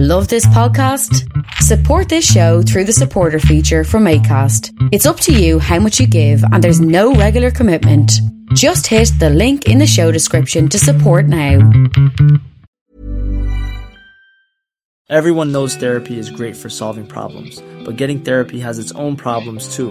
Love this podcast? Support this show through the supporter feature from ACAST. It's up to you how much you give, and there's no regular commitment. Just hit the link in the show description to support now. Everyone knows therapy is great for solving problems, but getting therapy has its own problems too,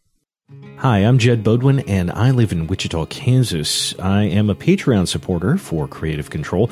Hi, I'm Jed Bodwin, and I live in Wichita, Kansas. I am a Patreon supporter for Kreative Kontrol.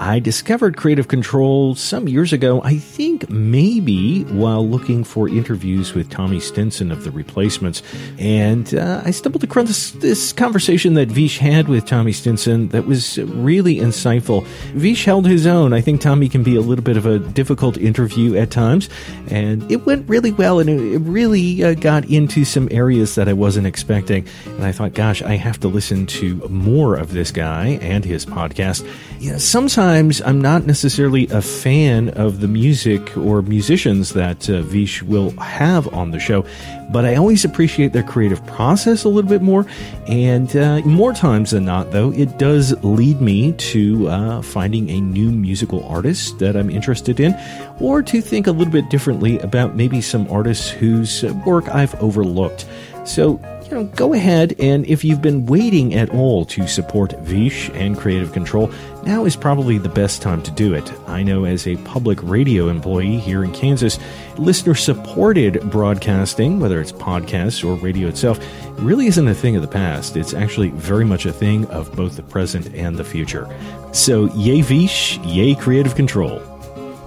I discovered Kreative Kontrol some years ago, I think maybe while looking for interviews with Tommy Stinson of The Replacements. And uh, I stumbled across this, conversation that Vish had with Tommy Stinson that was really insightful. Vish held his own. I think Tommy can be a little bit of a difficult interview at times. And it went really well, and it, really uh, got into some areas that I wasn't expecting. And I thought, gosh, I have to listen to more of this guy and his podcast. Yeah, sometimes sometimes I'm not necessarily a fan of the music or musicians that uh, Vish will have on the show, but I always appreciate their creative process a little bit more. And uh, more times than not, though, it does lead me to uh, finding a new musical artist that I'm interested in, or to think a little bit differently about maybe some artists whose work I've overlooked. So, you know, go ahead and if you've been waiting at all to support Vish and Kreative Kontrol, now is probably the best time to do it. I know as a public radio employee here in Kansas, listener supported broadcasting, whether it's podcasts or radio itself, really isn't a thing of the past. It's actually very much a thing of both the present and the future. So, yay Vish, yay Kreative Kontrol.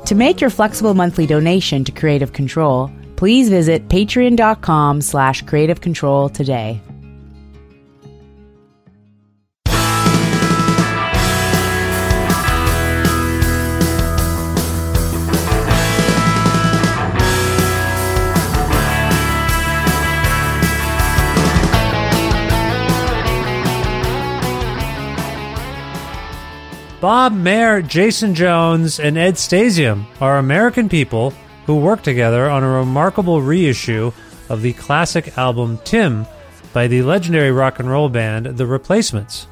To make your flexible monthly donation to Kreative Kontrol, please visit patreon.com slash creative control today. Bob Mehr, Jason Jones, and Ed Stasium are American people who worked together on a remarkable reissue of the classic album Tim by the legendary rock and roll band The Replacements.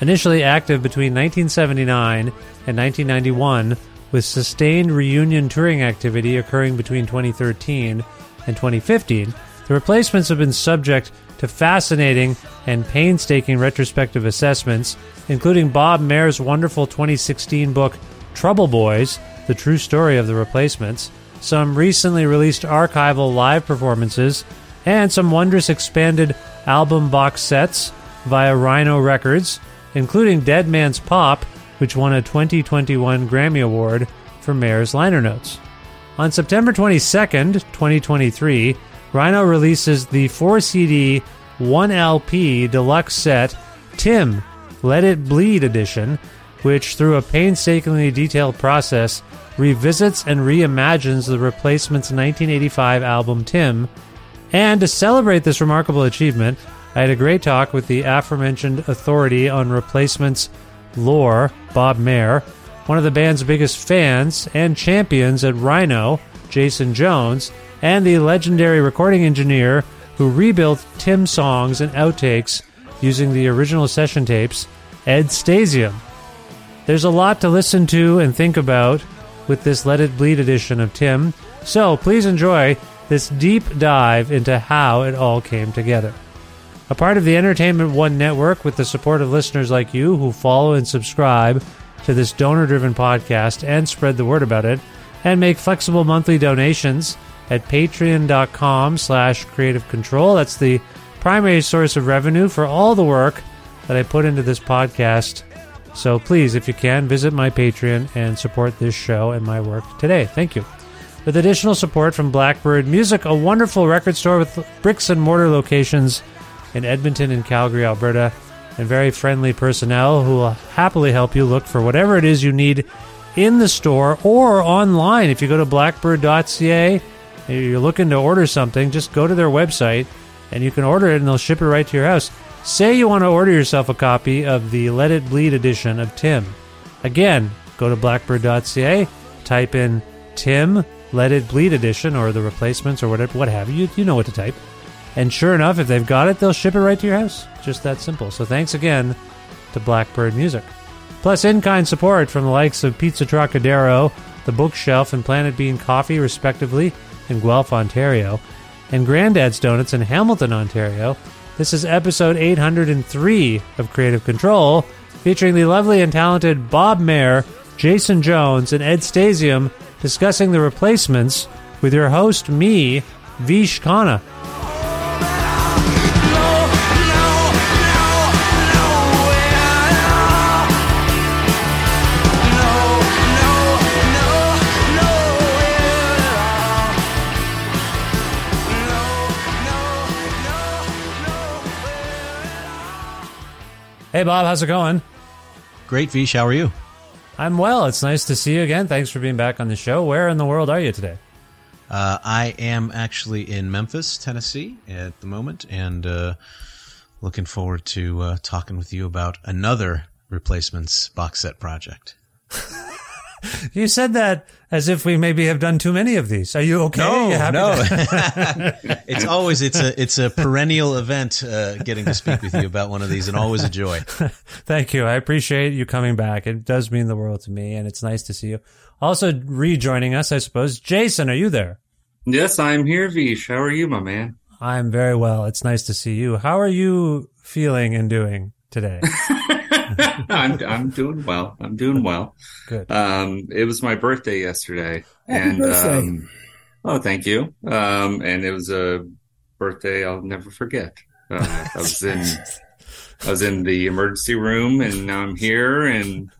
Initially active between 1979 and 1991, with sustained reunion touring activity occurring between 2013 and 2015, The Replacements have been subject to fascinating and painstaking retrospective assessments, including Bob Mehr's wonderful 2016 book Trouble Boys, The True Story of the Replacements, some recently released archival live performances, and some wondrous expanded album box sets via Rhino Records, including Dead Man's Pop, which won a 2021 Grammy Award for Mehr's liner notes. On September 22nd, 2023, Rhino releases the 4 CD, 1 LP deluxe set Tim Let It Bleed edition, which, through a painstakingly detailed process, revisits and reimagines the replacement's 1985 album Tim. And to celebrate this remarkable achievement, I had a great talk with the aforementioned authority on replacements lore, Bob Mehr, one of the band's biggest fans and champions at Rhino, Jason Jones, and the legendary recording engineer who rebuilt Tim's songs and outtakes using the original session tapes, Ed Stasium. There's a lot to listen to and think about with this Let It Bleed edition of Tim, so please enjoy this deep dive into how it all came together. A part of the Entertainment One network with the support of listeners like you who follow and subscribe to this donor driven podcast and spread the word about it, and make flexible monthly donations at patreon.com slash creative control. That's the primary source of revenue for all the work that I put into this podcast. So please, if you can, visit my Patreon and support this show and my work today. Thank you. With additional support from Blackbyrd Myoozik, a wonderful record store with bricks and mortar locations in Edmonton and Calgary, Alberta, and very friendly personnel who will happily help you look for whatever it is you need in the store or online. If you go to blackbyrd.ca and you're looking to order something, just go to their website and you can order it and they'll ship it right to your house. Say you want to order yourself a copy of the Let It Bleed edition of Tim. Again, go to blackbyrd.ca, type in Tim Let It Bleed edition or the replacements or whatever, what have you. You know what to type. And sure enough, if they've got it, they'll ship it right to your house. Just that simple. So thanks again to Blackbyrd Myoozik. Plus, in kind support from the likes of Pizza Trokadero, The Bookshelf, and Planet Bean Coffee, respectively, in Guelph, Ontario, and Grandad's Donuts in Hamilton, Ontario. This is episode 803 of Kreative Kontrol, featuring the lovely and talented Bob Mehr, Jason Jones, and Ed Stasium discussing the replacements with your host, me, Vish Khanna. Hey, Bob, how's it going? Great, Vish. How are you? I'm well. It's nice to see you again. Thanks for being back on the show. Where in the world are you today? Uh, I am actually in Memphis, Tennessee at the moment, and uh, looking forward to uh, talking with you about another replacements box set project. You said that as if we maybe have done too many of these. Are you okay? No, You happy no. to- it's always it's a it's a perennial event uh, getting to speak with you about one of these, and always a joy. Thank you. I appreciate you coming back. It does mean the world to me, and it's nice to see you. Also, rejoining us, I suppose. Jason, are you there? Yes, I'm here, Vish. How are you, my man? I'm very well. It's nice to see you. How are you feeling and doing today? I'm I'm doing well. I'm doing well. Good. Um, it was my birthday yesterday, Happy and birthday. um, oh, thank you. Um, and it was a birthday I'll never forget. Uh, I was in I was in the emergency room, and now I'm here and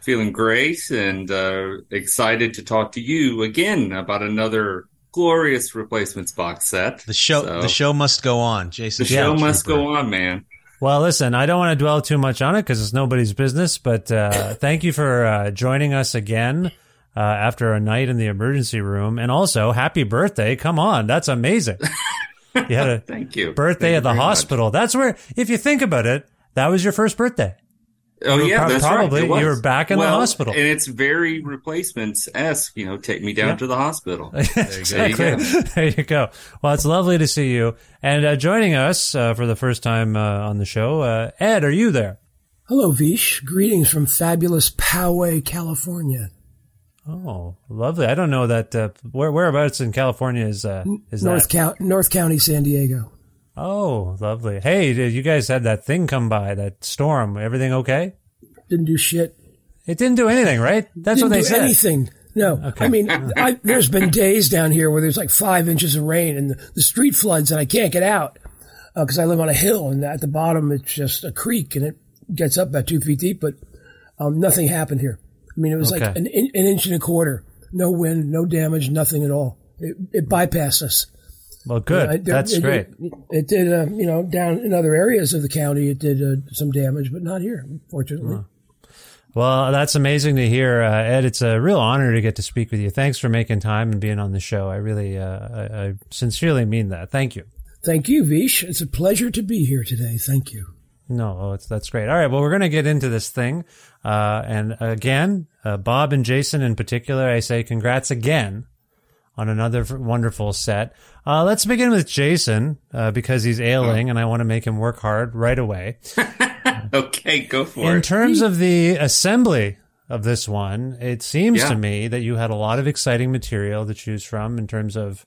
feeling great and uh, excited to talk to you again about another glorious replacements box set. The show So- the show must go on, Jason. The show Trooper. must go on, man. Well, listen, I don't want to dwell too much on it because it's nobody's business, but uh, thank you for uh, joining us again uh, after a night in the emergency room. And also, happy birthday. Come on. That's amazing. You had a Thank you. birthday Thank at the very much. hospital. That's where, if you think about it, that was your first birthday. Oh You yeah, prob- that's probably- right. You were back in the hospital. and it's very replacements esque. You know, take me down Yeah. to the hospital. exactly. There you There you go. Well, it's lovely to see you. And uh, joining us uh, for the first time uh, on the show, uh, Ed, are you there? Hello, Vish. Greetings from fabulous Poway, California. Oh, lovely. I don't know that. Uh, where whereabouts in California is uh, is North, that? County, North County, San Diego. Oh, lovely. Hey, did you guys had that thing come by, that storm. Everything okay? Didn't do shit. It didn't do anything, right? That's Didn't what they do said. anything. No, okay. I mean, I, there's been days down here where there's like five inches of rain and the, the street floods and I can't get out because I live on a hill and at the bottom it's just a creek and it gets up about two feet deep, but um, nothing happened here. I mean, it was like an, an inch and a quarter. No wind, no damage, nothing at all. It, it bypassed us. Well, good. Uh, That's it, great. It, it did, uh, you know, down in other areas of the county, it did uh, some damage, but not here, fortunately. Well, that's amazing to hear, uh, Ed. It's a real honor to get to speak with you. Thanks for making time and being on the show. I really, uh, I, I sincerely mean that. Thank you. Thank you, Vish. It's a pleasure to be here today. Thank you. No, oh, it's, that's great. All right. Well, we're going to get into this thing. Uh, and again, uh, Bob and Jason in particular, I say congrats again on another wonderful set. Uh, let's begin with Jason uh, because he's ailing, and I want to make him work hard right away. okay, go for In it. In terms of the assembly of this one, it seems Yeah. to me that you had a lot of exciting material to choose from in terms of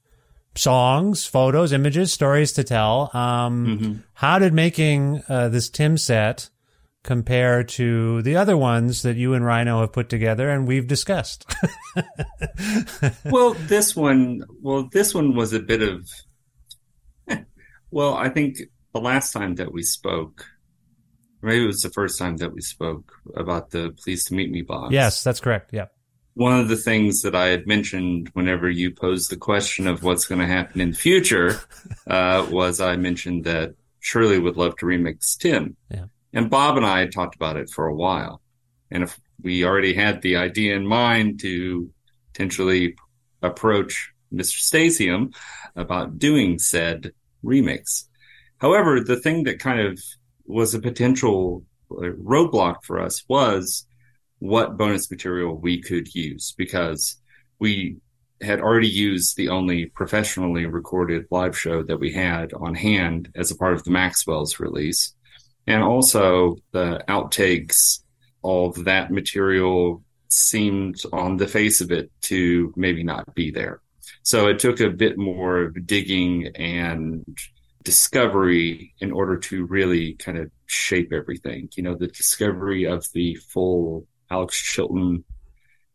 songs, photos, images, stories to tell. Um, Mm-hmm. How did making uh, this Tim set compare to the other ones that you and Rhino have put together and we've discussed? well, this one, well, this one was a bit of, well, I think the last time that we spoke, maybe it was the first time that we spoke about the please to Meet Me box. yes, that's correct. Yeah. One of the things that I had mentioned whenever you posed the question of what's going to happen in the future, uh, was I mentioned that surely would love to remix Tim. Yeah. And Bob and I had talked about it for a while. And if we already had the idea in mind to potentially approach Mr. Stasium about doing said remix. However, the thing that kind of was a potential uh, roadblock for us was what bonus material we could use because we had already used the only professionally recorded live show that we had on hand as a part of the Maxwell's release. And also the outtakes, of that material seemed on the face of it to maybe not be there. So it took a bit more digging and discovery in order to really kind of shape everything. You know, the discovery of the full Alex Chilton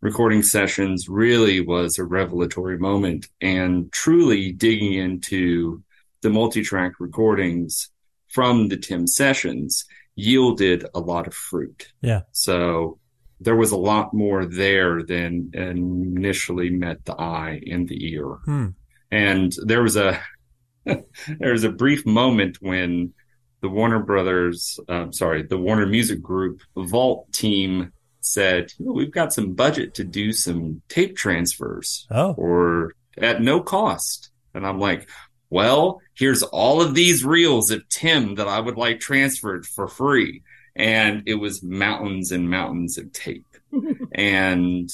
recording sessions really was a revelatory moment and truly digging into the multi-track recordings from the Tim sessions yielded a lot of fruit. Yeah. So there was a lot more there than initially met the eye and the ear. Hmm. And there was a there was a brief moment when the Warner Brothers, um, sorry, the Warner Music Group Vault team said, "You know, "We've got some budget to do some tape transfers, Oh. or at no cost." And I'm like, "Well, here's all of these reels of Tim that I would like transferred for free." And it was mountains and mountains of tape, and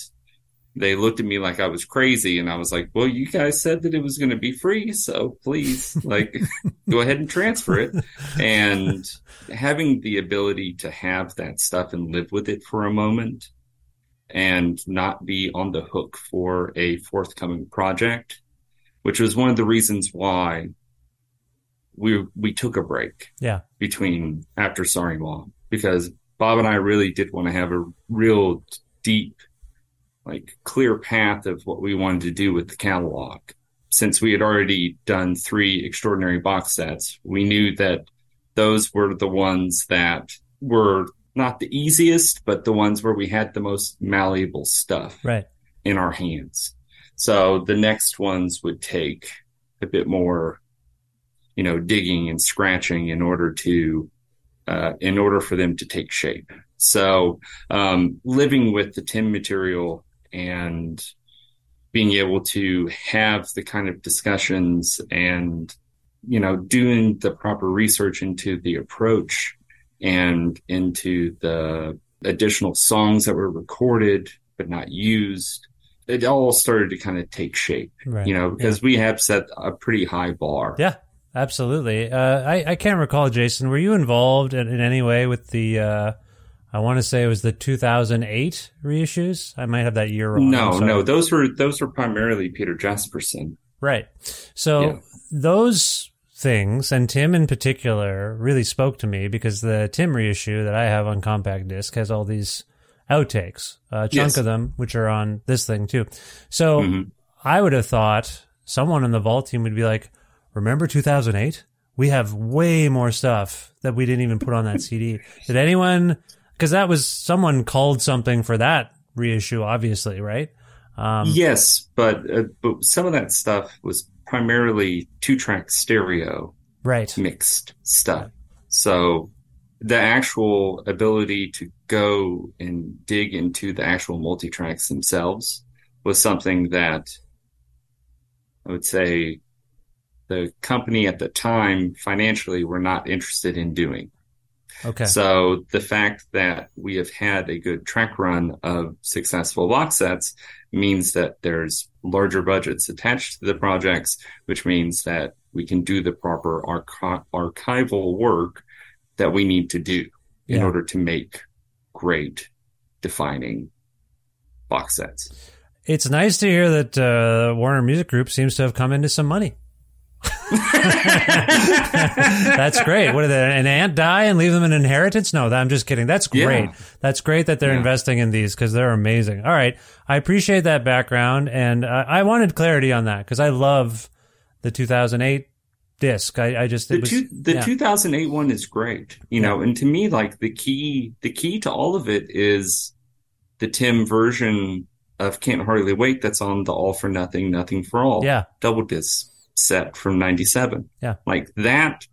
they looked at me like I was crazy. And I was like, well, you guys said that it was going to be free. So please, like, go ahead and transfer it. And having the ability to have that stuff and live with it for a moment and not be on the hook for a forthcoming project, which was one of the reasons why we, we took a break Yeah. between after Sorry Mom because Bob and I really did want to have a real deep, like clear path of what we wanted to do with the catalog. Since we had already done three extraordinary box sets, we knew that those were the ones that were not the easiest, but the ones where we had the most malleable stuff Right. in our hands. So the next ones would take a bit more, you know, digging and scratching in order to, uh, in order for them to take shape. So, um, living with the Tim material and being able to have the kind of discussions and, you know, doing the proper research into the approach and into the additional songs that were recorded but not used it all started to kind of take shape, Right. you know, because we have set a pretty high bar. Yeah, absolutely. Uh, I, I can't recall, Jason, were you involved in, in any way with the, uh, I want to say it was the 2008 reissues? I might have that year wrong. No, no, those were those were primarily Peter Jesperson. Right. So Yeah. those things, and Tim in particular, really spoke to me because the Tim reissue that I have on compact disc has all these outtakes, a chunk Yes. of them, which are on this thing too. So Mhm. I would have thought someone in the vault team would be like, remember 2008? We have way more stuff that we didn't even put on that CD. Did anyone, because that was someone called something for that reissue, obviously, right? Um, yes, but uh, but some of that stuff was primarily two track stereo Right. mixed stuff. So the actual ability to go and dig into the actual multi tracks themselves was something that I would say the company at the time financially were not interested in doing. Okay. So the fact that we have had a good track run of successful box sets means that there's larger budgets attached to the projects, which means that we can do the proper archi- archival work that we need to do in Yeah. order to make great defining box sets. It's nice to hear that uh, Warner Music Group seems to have come into some money. That's great. What did an aunt die and leave them an inheritance? No, I'm just kidding. That's Yeah. great. That's great that they're Yeah. investing in these because they're amazing. All right, I appreciate that background, and uh, I wanted clarity on that because I love the 2008 disc. I, I just it The, was, two, the yeah. 2008 one is great, you know, and to me, like the key, the key to all of it is the Tim version of Can't Hardly Wait that's on the All for Nothing, Nothing for All Yeah. double disc set from 97. Yeah. Like that,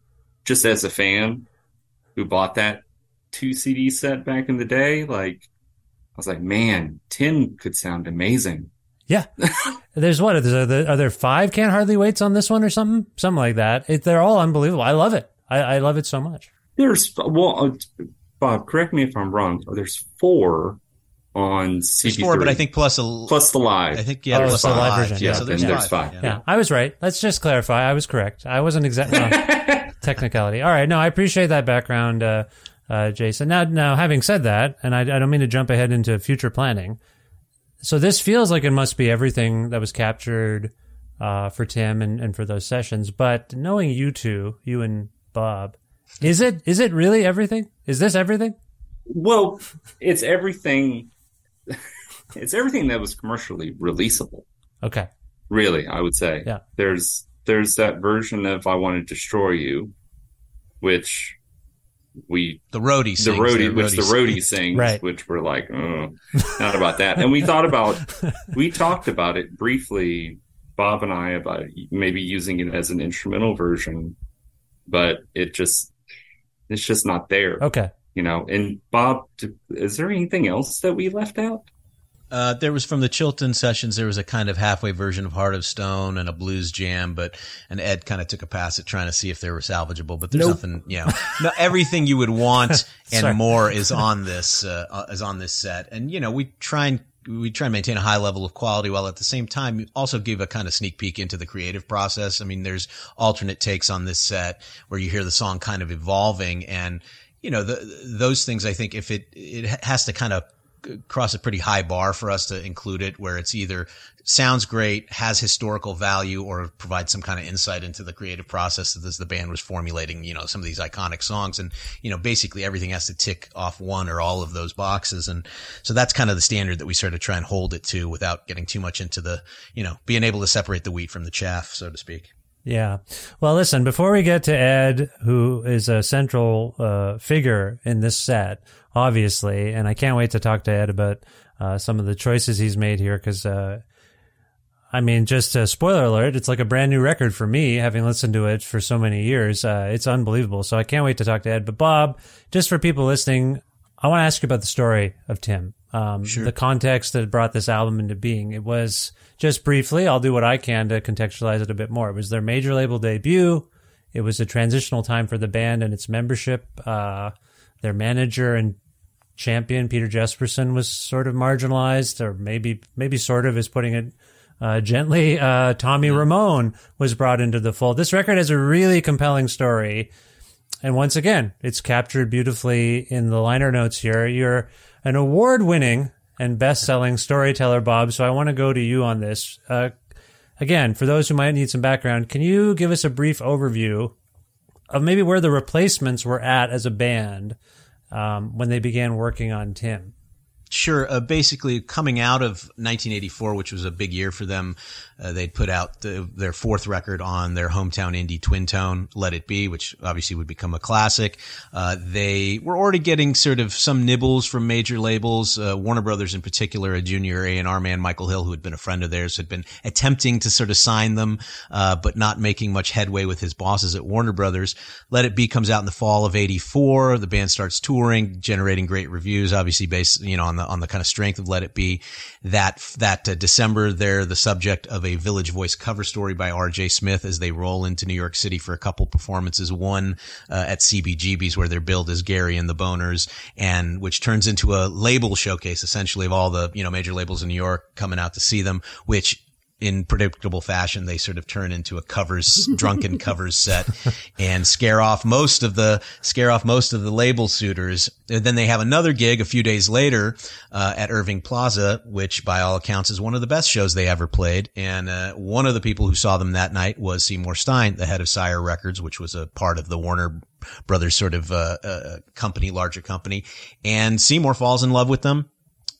just as a fan who bought that two CD set back in the day, like I was like, man, Tim could sound amazing. Yeah. There's what? Are there, are there five can't hardly waits on this one or something? Something like that. It, they're all unbelievable. I love it. I, I love it so much. There's, well, uh, Bob, correct me if I'm wrong. There's four on There's CD3. four, but I think plus a plus the live. I think yeah, Oh, plus it's the a live live. version, Yeah, yeah. so there's Then there's five. five. Yeah, I was right. Let's just clarify. I was correct. I wasn't exactly technicality. All right. No, I appreciate that background, uh, uh, Jason. Now, now, having said that, and I, I don't mean to jump ahead into future planning. So this feels like it must be everything that was captured uh, for Tim and, and for those sessions. But knowing you two, you and Bob, is it is it really everything? Is this everything? Well, it's everything. It's everything that was commercially releasable. Okay. Really, I would say. Yeah. There's there's that version of "I Want to Destroy You," which we The roadie the sings. roadie, which the roadie roadie sings, Right. which we're like, oh, not about that. And we thought about, we talked about it briefly, Bob and I, about maybe using it as an instrumental version, but it just, it's just not there, Okay. You know. And Bob, is there anything else that we left out? Uh, there was from the Chilton sessions. There was a kind of halfway version of Heart of Stone and a blues jam, but and Ed kind of took a pass at trying to see if they were salvageable. But there's Nope. nothing, you know, no, everything you would want and more is on this uh, uh, is on this set. And you know, we try and we try and maintain a high level of quality while at the same time you also give a kind of sneak peek into the creative process. I mean, there's alternate takes on this set where you hear the song kind of evolving and you know, the, those things, I think if it, it has to kind of cross a pretty high bar for us to include it where it's either sounds great, has historical value or provides some kind of insight into the creative process that as the band was formulating, you know, some of these iconic songs. And, you know, basically everything has to tick off one or all of those boxes. And so that's kind of the standard that we sort of try and hold it to without getting too much into the, you know, being able to separate the wheat from the chaff, so to speak. Yeah. Well, listen, before we get to Ed, who is a central uh, figure in this set, obviously, and I can't wait to talk to Ed about uh, some of the choices he's made here because, uh, I mean, just a spoiler alert, it's like a brand new record for me, having listened to it for so many years. Uh, it's unbelievable. So I can't wait to talk to Ed. But Bob, just for people listening, I want to ask you about the story of Tim. Um, The context that brought this album into being. It was just briefly, I'll do what I can to contextualize it a bit more. It was their major label debut. It was a transitional time for the band and its membership. Uh, their manager and champion, Peter Jesperson, was sort of marginalized, or maybe, maybe sort of is putting it uh, gently. Uh, Tommy Ramone was brought into the fold. This record has a really compelling story. And once again, it's captured beautifully in the liner notes here. You're an award winning and best selling storyteller, Bob. So I want to go to you on this. Uh, again, for those who might need some background, can you give us a brief overview of maybe where the replacements were at as a band um, when they began working on Tim? Sure. Uh, basically, coming out of 1984, which was a big year for them, uh, they'd put out the, their fourth record on their hometown indie Twin/Tone, Let It Be, which obviously would become a classic. Uh, they were already getting sort of some nibbles from major labels. Uh, Warner Brothers, in particular, a junior A and R man, Michael Hill, who had been a friend of theirs, had been attempting to sort of sign them, uh, but not making much headway with his bosses at Warner Brothers. Let It Be comes out in the fall of '84. The band starts touring, generating great reviews, obviously based, you know, on the on the kind of strength of Let It Be. That that uh, December, they're the subject of a Village Voice cover story by R.J. Smith as they roll into New York City for a couple performances. One uh, at CBGB's where they're billed as Gary and the Boners, and which turns into a label showcase essentially of all the you know major labels in New York coming out to see them, which in predictable fashion, they sort of turn into a covers, drunken covers set and scare off most of the, scare off most of the label suitors. And then they have another gig a few days later, uh, at Irving Plaza, which by all accounts is one of the best shows they ever played. And, uh, one of the people who saw them that night was Seymour Stein, the head of Sire Records, which was a part of the Warner Brothers sort of, uh, uh company, larger company. And Seymour falls in love with them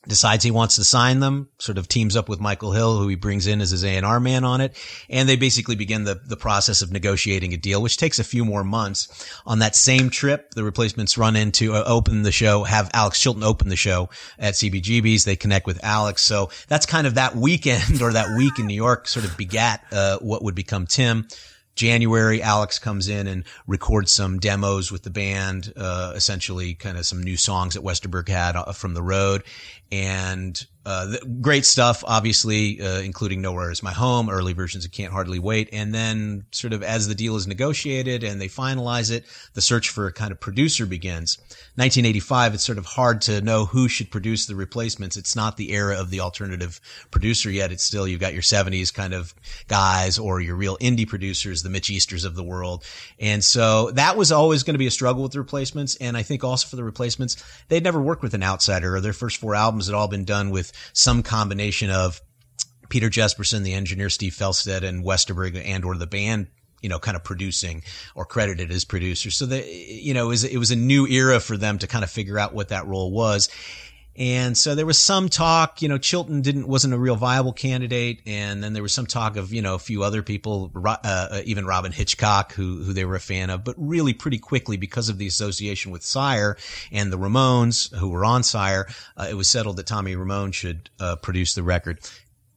decides he wants to sign them, sort of teams up with Michael Hill, who he brings in as his A&R man on it. And they basically begin the, the process of negotiating a deal, which takes a few more months. On that same trip, the replacements run into, uh, open the show, have Alex Chilton open the show at CBGB's. They connect with Alex. So that's kind of that weekend or that week in New York sort of begat, uh, what would become Tim. January, Alex comes in and records some demos with the band, uh, essentially kind of some new songs that Westerberg had uh, from the road and uh, great stuff, obviously, uh, including Nowhere is My Home, early versions of Can't Hardly Wait. And then sort of as the deal is negotiated and they finalize it, the search for a kind of producer begins. 1985, it's sort of hard to know who should produce the replacements. It's not the era of the alternative producer yet. It's still, you've got your 70s kind of guys or your real indie producers, the Mitch Easters of the world. And so that was always going to be a struggle with the replacements. And I think also for the replacements, they'd never worked with an outsider or their first four albums had all been done with some combination of Peter Jesperson, the engineer, Steve Fjelstad, and Westerberg and or the band you know, kind of producing or credited as producers. So that, you know, it was, it was a new era for them to kind of figure out what that role was. And so there was some talk, you know, Chilton didn't, wasn't a real viable candidate. And then there was some talk of, you know, a few other people, uh, uh, even Robyn Hitchcock, who, who they were a fan of, but really pretty quickly because of the association with Sire and the Ramones who were on Sire, uh, it was settled that Tommy Ramone should, uh, produce the record.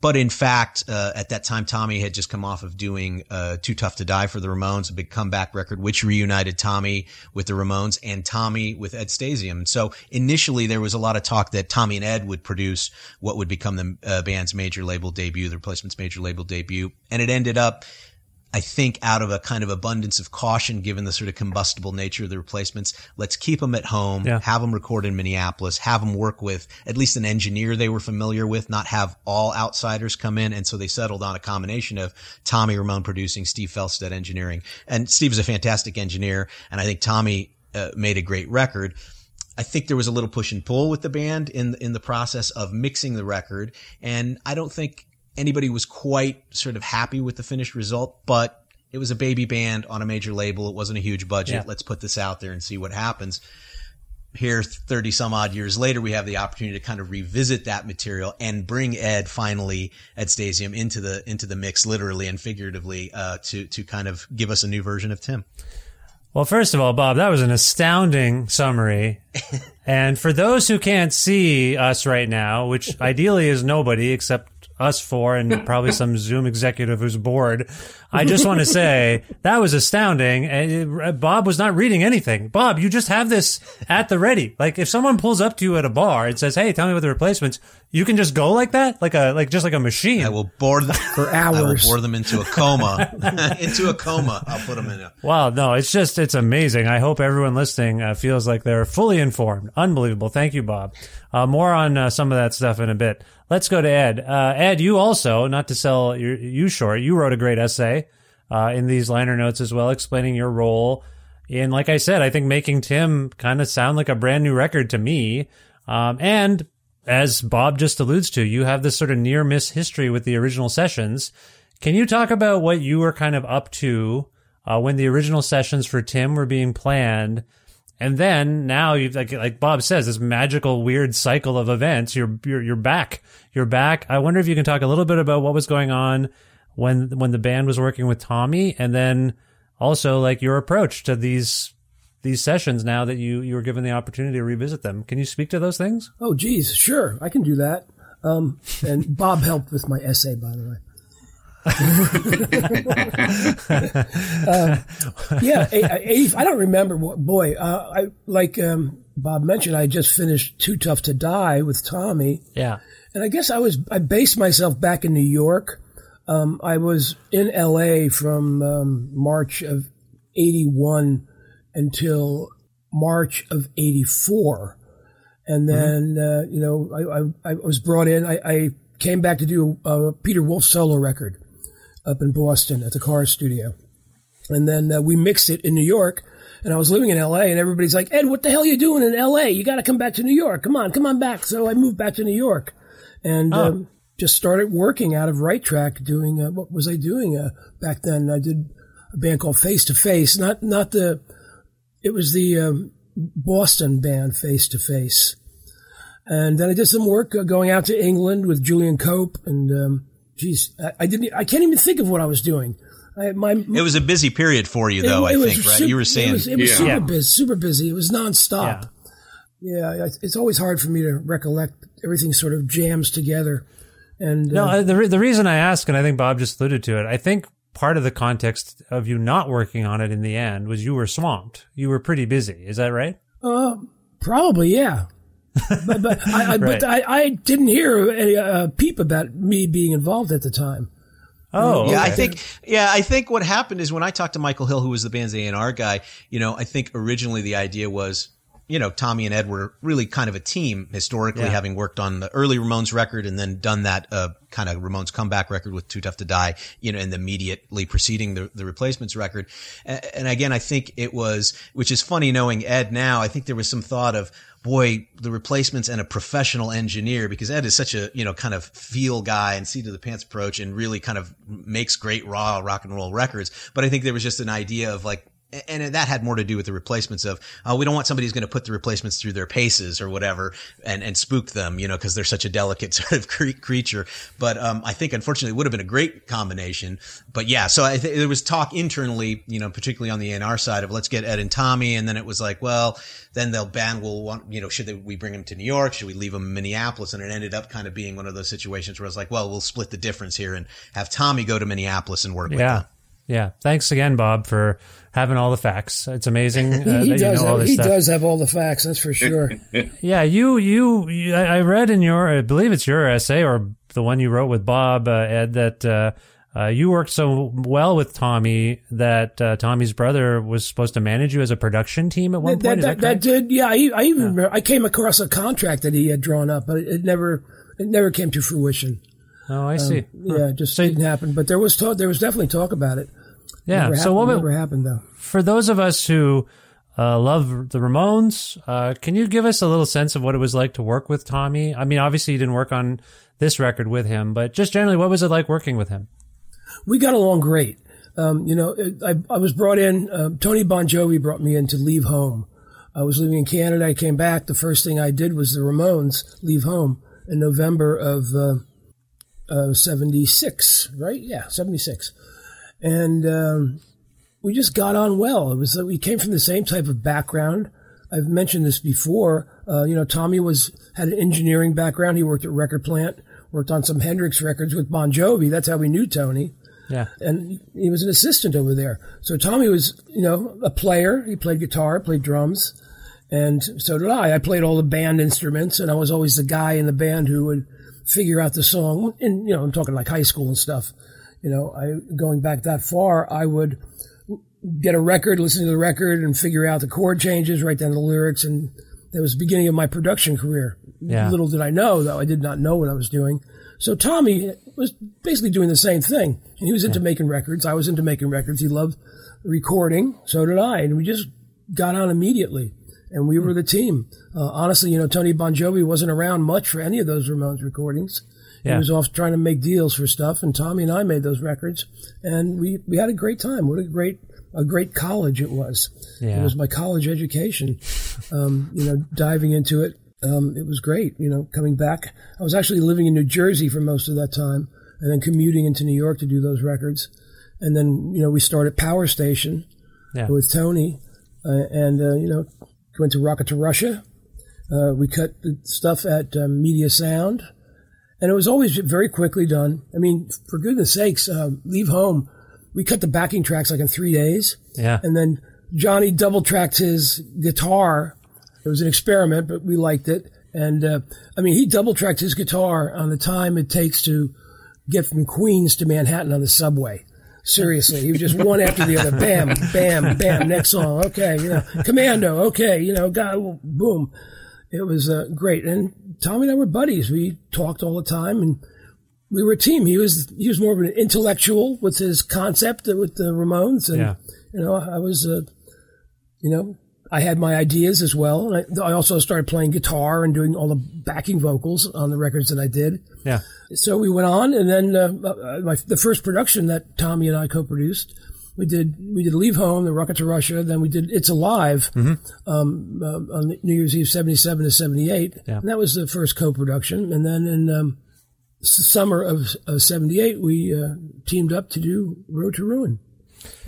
But in fact, uh, at that time, Tommy had just come off of doing uh, "Too Tough to Die" for the Ramones, a big comeback record, which reunited Tommy with the Ramones and Tommy with Ed Stasium. So initially, there was a lot of talk that Tommy and Ed would produce what would become the uh, band's major label debut, the Replacements' major label debut, and it ended up I think out of a kind of abundance of caution, given the sort of combustible nature of the replacements, let's keep them at home, yeah. have them record in Minneapolis, have them work with at least an engineer they were familiar with, not have all outsiders come in. And so they settled on a combination of Tommy Ramone producing, Steve Fjelstad engineering. And Steve is a fantastic engineer. And I think Tommy uh, made a great record. I think there was a little push and pull with the band in in the process of mixing the record, and I don't think anybody was quite sort of happy with the finished result, but it was a baby band on a major label. It wasn't a huge budget. Yeah. Let's put this out there and see what happens. Here, 30 some odd years later, we have the opportunity to kind of revisit that material and bring Ed finally, Ed Stasium into the, into the mix, literally and figuratively, uh, to, to kind of give us a new version of Tim. Well, first of all, Bob, that was an astounding summary. and for those who can't see us right now, which ideally is nobody except us four and probably some Zoom executive who's bored. I just want to say that was astounding. And uh, Bob was not reading anything. Bob, you just have this at the ready. Like if someone pulls up to you at a bar and says, "Hey, tell me about the replacements," you can just go like that, like a like just like a machine. I will bore them for hours. I will bore them into a coma. into a coma. I'll put them in a. Wow, no, it's just it's amazing. I hope everyone listening uh, feels like they're fully informed. Unbelievable. Thank you, Bob. Uh, more on uh, some of that stuff in a bit. Let's go to Ed. Uh, Ed, you also, not to sell you, you short, you wrote a great essay uh, in these liner notes as well, explaining your role in, like I said, I think making Tim kind of sound like a brand new record to me. Um, and as Bob just alludes to, you have this sort of near miss history with the original sessions. Can you talk about what you were kind of up to uh, when the original sessions for Tim were being planned? And then now you like like Bob says this magical weird cycle of events. You're you're you're back. You're back. I wonder if you can talk a little bit about what was going on when when the band was working with Tommy, and then also like your approach to these these sessions now that you you were given the opportunity to revisit them. Can you speak to those things? Oh, geez, sure, I can do that. Um, and Bob helped with my essay, by the way. Uh, yeah, 80, I don't remember. Boy, uh, I like um, Bob mentioned. I just finished Too Tough to Die with Tommy. Yeah, and I guess I was I based myself back in New York. Um, I was in L.A. from um, March of '81 until March of '84, and mm-hmm. then mm-hmm. uh, you know I, I, I, was brought in. I, I came back to do a Peter Wolf solo record up in Boston at the Car Studio. And then uh, we mixed it in New York. And I was living in LA and everybody's like, Ed, what the hell are you doing in LA? You got to come back to New York. Come on, come on back. So I moved back to New York and oh. um, just started working out of Right Track doing, uh, what was I doing uh, back then? I did a band called Face to Face, not, not the, it was the um, Boston band Face to Face. And then I did some work uh, going out to England with Julian Cope and, um, geez, I, I, didn't, I can't even think of what I was doing. I, my, it was a busy period for you, though. It, it I think, right? you were saying it was, it was yeah. super yeah. busy, super busy. It was nonstop. Yeah. yeah, it's always hard for me to recollect. Everything sort of jams together. And no, uh, the the reason I ask, and I think Bob just alluded to it. I think part of the context of you not working on it in the end was you were swamped. You were pretty busy. Is that right? Uh, probably, yeah but, but, I, I right. but I, I, didn't hear a uh, peep about me being involved at the time. Oh, yeah. I think, yeah, I think what happened is when I talked to Michael Hill, who was the band's A&R guy, you know, I think originally the idea was, you know, Tommy and Ed were really kind of a team historically, yeah. having worked on the early Ramones record and then done that, uh, kind of Ramones comeback record with Too Tough to Die, you know, and immediately preceding the, the replacements record. And, and again, I think it was, which is funny knowing Ed now, I think there was some thought of, boy, the replacements and a professional engineer because Ed is such a, you know, kind of feel guy and seat of the pants approach and really kind of makes great raw rock and roll records. But I think there was just an idea of like, and that had more to do with the replacements of uh, we don't want somebody who's going to put the replacements through their paces or whatever and and spook them you know because they're such a delicate sort of cre- creature. But um, I think unfortunately it would have been a great combination. But yeah so I th- there was talk internally you know particularly on the A&R side of let's get Ed and Tommy and then it was like well then they'll band will want you know should they, we bring them to New York? Should we leave them in Minneapolis? And it ended up kind of being one of those situations where I was like well we'll split the difference here and have Tommy go to Minneapolis and work yeah. with them. Yeah. Thanks again, Bob, for having all the facts. It's amazing. Uh, he, does, you know have, he stuff. does have all the facts. That's for sure. yeah. You, you, you, I read in your, I believe it's your essay or the one you wrote with Bob, uh, Ed, that, uh, uh, you worked so well with Tommy that uh, Tommy's brother was supposed to manage you as a production team at one that, point. That, that, that, did, yeah. I, I even yeah. remember, I came across a contract that he had drawn up, but it never, it never came to fruition. Oh, I see. Um, yeah, it just so, didn't happen. But there was talk, there was definitely talk about it. Yeah. Never so happened, what never happened though? For those of us who uh, love the Ramones, uh, can you give us a little sense of what it was like to work with Tommy? I mean, obviously you didn't work on this record with him, but just generally, what was it like working with him? We got along great. Um, you know, I, I, was brought in. Uh, Tony Bongiovi brought me in to leave home. I was living in Canada. I came back. The first thing I did was the Ramones leave home in November of uh, 76, right? Yeah, 76 and um, we just got on well. It was we came from the same type of background. I've mentioned this before. Uh, you know, Tommy was had an engineering background. He worked at record plant, worked on some Hendrix records with Bongiovi. That's how we knew Tony. Yeah, and he was an assistant over there. So Tommy was, you know, a player. He played guitar, played drums, and so did I. I played all the band instruments, and I was always the guy in the band who would figure out the song. And you know, I'm talking like high school and stuff you know, I going back that far, I would get a record, listen to the record, and figure out the chord changes, write down the lyrics, and that was the beginning of my production career. Yeah. Little did I know, though, I did not know what I was doing. So Tommy was basically doing the same thing, and he was into yeah. making records. I was into making records. He loved recording, so did I, and we just got on immediately, and we were the team. Uh, honestly, you know, Tony Bongiovi wasn't around much for any of those Ramones recordings. Yeah. He was off trying to make deals for stuff, and Tommy and I made those records, and we we had a great time. What a great a great college it was. Yeah. It was my college education. Um, you know, diving into it, um, it was great. You know, coming back, I was actually living in New Jersey for most of that time, and then commuting into New York to do those records, and then you know we started Power Station yeah. with Tony, uh, and uh, you know went to Rocket to Russia. Uh, we cut the stuff at uh, Media Sound and it was always very quickly done. I mean, for goodness sakes, uh, Leave Home, we cut the backing tracks like in three days. Yeah. And then Johnny double tracked his guitar. It was an experiment, but we liked it. And, uh, I mean, he double tracked his guitar on the time it takes to get from Queens to Manhattan on the subway. Seriously, he was just one after the other. Bam, bam, bam. Next song. Okay. You know, Commando. Okay. You know, God, boom. It was uh, great. And Tommy and I were buddies. We talked all the time and we were a team. He was, he was more of an intellectual with his concept with the Ramones. And, Yeah. you know, I was, uh, you know, I had my ideas as well. And I, I also started playing guitar and doing all the backing vocals on the records that I did. Yeah. So we went on, and then uh, uh, my, the first production that Tommy and I co-produced, we did we did Leave Home, The Rocket to Russia. Then we did It's Alive um, um, on New Year's Eve, seventy seven to seventy eight. Yeah. And that was the first co-production. And then in um, summer of, of seventy eight, we uh, teamed up to do Road to Ruin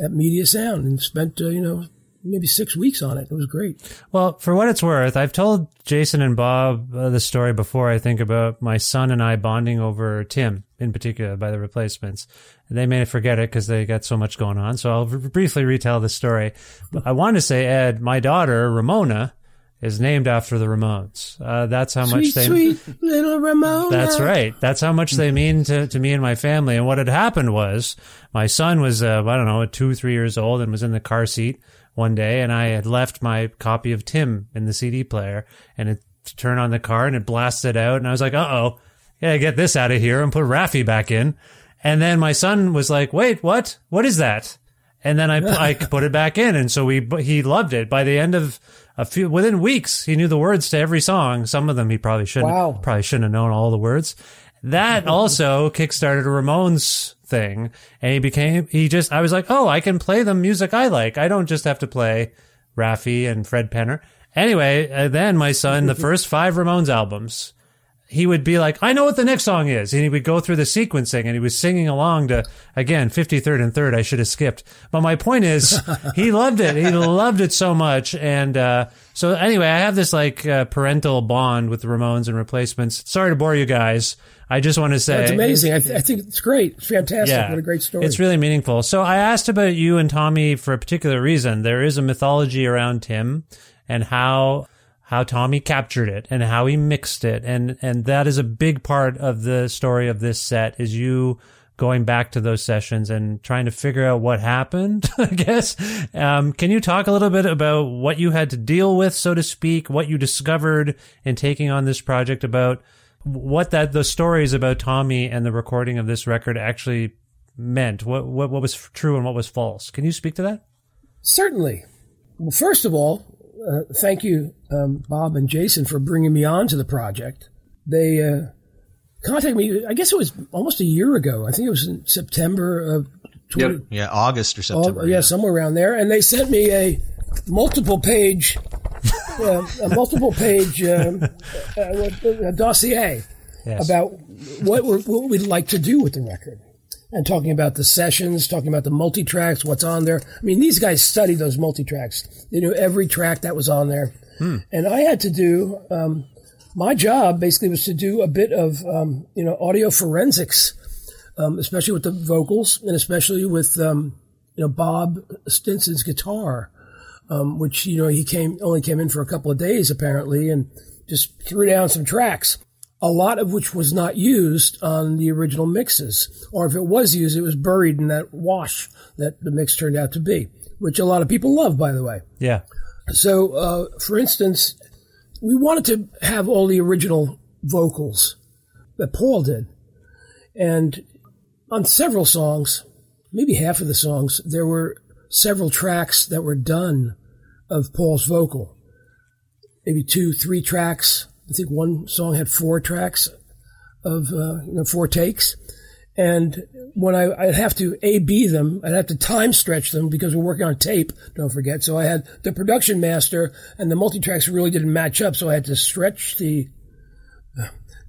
at Media Sound, and spent uh, you know maybe six weeks on it. It was great. Well, for what it's worth, I've told Jason and Bob uh, the story before. I think about my son and I bonding over Tim, in particular, by the replacements. They may forget it because they got so much going on. So I'll briefly retell the story. But I want to say, Ed, my daughter Ramona is named after the Ramones. Uh, that's how much they. sweet little Ramona. That's right. That's how much they mean to, to me and my family. And what had happened was my son was, uh, I don't know, two, three years old and was in the car seat one day. And I had left my copy of Tim in the CD player and it turned on the car and it blasted out. And I was like, uh oh, yeah, get this out of here and put Raffi back in. And then my son was like, wait, what? What is that? And then I, I put it back in. And so we, he loved it. By the end of a few, within weeks, he knew the words to every song. Some of them he probably shouldn't, Wow. probably shouldn't have known all the words. That also kickstarted a Ramones thing. And he became, he just, I was like, oh, I can play the music I like. I don't just have to play Raffi and Fred Penner. Anyway, uh, then my son, the first five Ramones albums, he would be like, I know what the next song is. And he would go through the sequencing and he was singing along to, again, 53rd and 3rd. I should have skipped. But my point is, he loved it. He loved it so much. And, uh, so anyway, I have this like, uh, parental bond with the Ramones and replacements. Sorry to bore you guys. I just want to say. That's amazing. I, th- I think it's great. It's fantastic. What a great story. It's really meaningful. So I asked about you and Tommy for a particular reason. There is a mythology around Tim and how how Tommy captured it and how he mixed it. And and that is a big part of the story of this set is you going back to those sessions and trying to figure out what happened i guess. Um, can you talk a little bit about what you had to deal with so to speak what you discovered in taking on this project about what that the stories about tommy and the recording of this record actually meant? What what, what was true and what was false? Can you speak to that? Certainly. Well, first of all, uh, thank you, um, Bob and Jason, for bringing me on to the project. They uh, contacted me, I guess it was almost a year ago. I think it was in September of 20, Yep. Yeah, August or Oh, September. yeah, somewhere around there. And they sent me a multiple page, uh, a multiple page um, uh, uh, dossier Yes. about what, we're, what we'd like to do with the record. And talking about the sessions, talking about the multi tracks, what's on there. I mean, these guys studied those multi tracks. They knew every track that was on there. And I had to do, um, my job basically was to do a bit of, um, you know, audio forensics, um, especially with the vocals and especially with, um, you know, Bob Stinson's guitar, um, which, you know, he came, only came in for a couple of days apparently and just threw down some tracks. A lot of which was not used on the original mixes. Or if it was used, it was buried in that wash that the mix turned out to be, which a lot of people love, by the way. yeah So, uh, for instance, we wanted to have all the original vocals that Paul did. And on several songs, maybe half of the songs, there were several tracks that were done of Paul's vocal. Maybe two, three tracks. I think one song had four tracks of, uh, you know, four takes. And when I, I'd have to A B them, I'd have to time stretch them because we're working on tape, don't forget. So I had the production master and the multi-tracks really didn't match up. So I had to stretch the,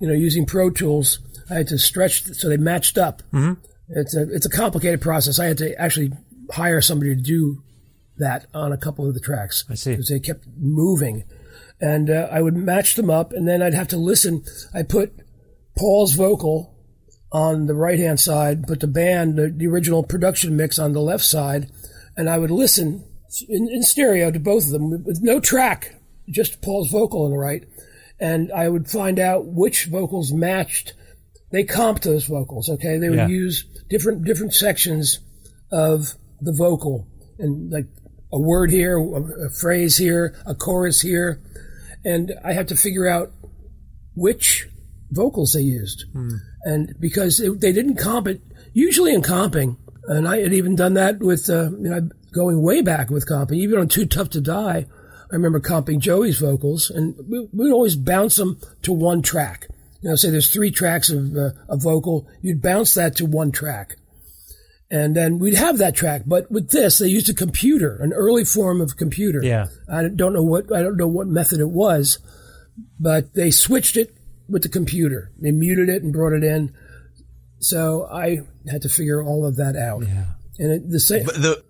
you know, using Pro Tools, I had to stretch so they matched up. Mm-hmm. It's a, it's a complicated process. I had to actually hire somebody to do that on a couple of the tracks. I see. Because they kept moving. And uh, I would match them up and then I'd have to listen. I put Paul's vocal on the right hand side, put the band, the, the, original production mix on the left side, and I would listen in, in stereo to both of them with no track, just Paul's vocal on the right. And I would find out which vocals matched. They comped those vocals, okay? They would yeah. use different, different sections of the vocal and like a word here, a, a phrase here, a chorus here. And I had to figure out which vocals they used. Mm. And because it, they didn't comp it, usually in comping, and I had even done that with, uh, you know, going way back with comping, even on Too Tough to Die. I remember comping Joey's vocals, and we, would always bounce them to one track. You know, say there's three tracks of uh, a vocal, you'd bounce that to one track. And then we'd have that track. But with this, they used a computer, an early form of computer. Yeah. I don't know what, I don't know what method it was, but they switched it with the computer. They muted it and brought it in. So I had to figure all of that out. Yeah. And it, the same. But the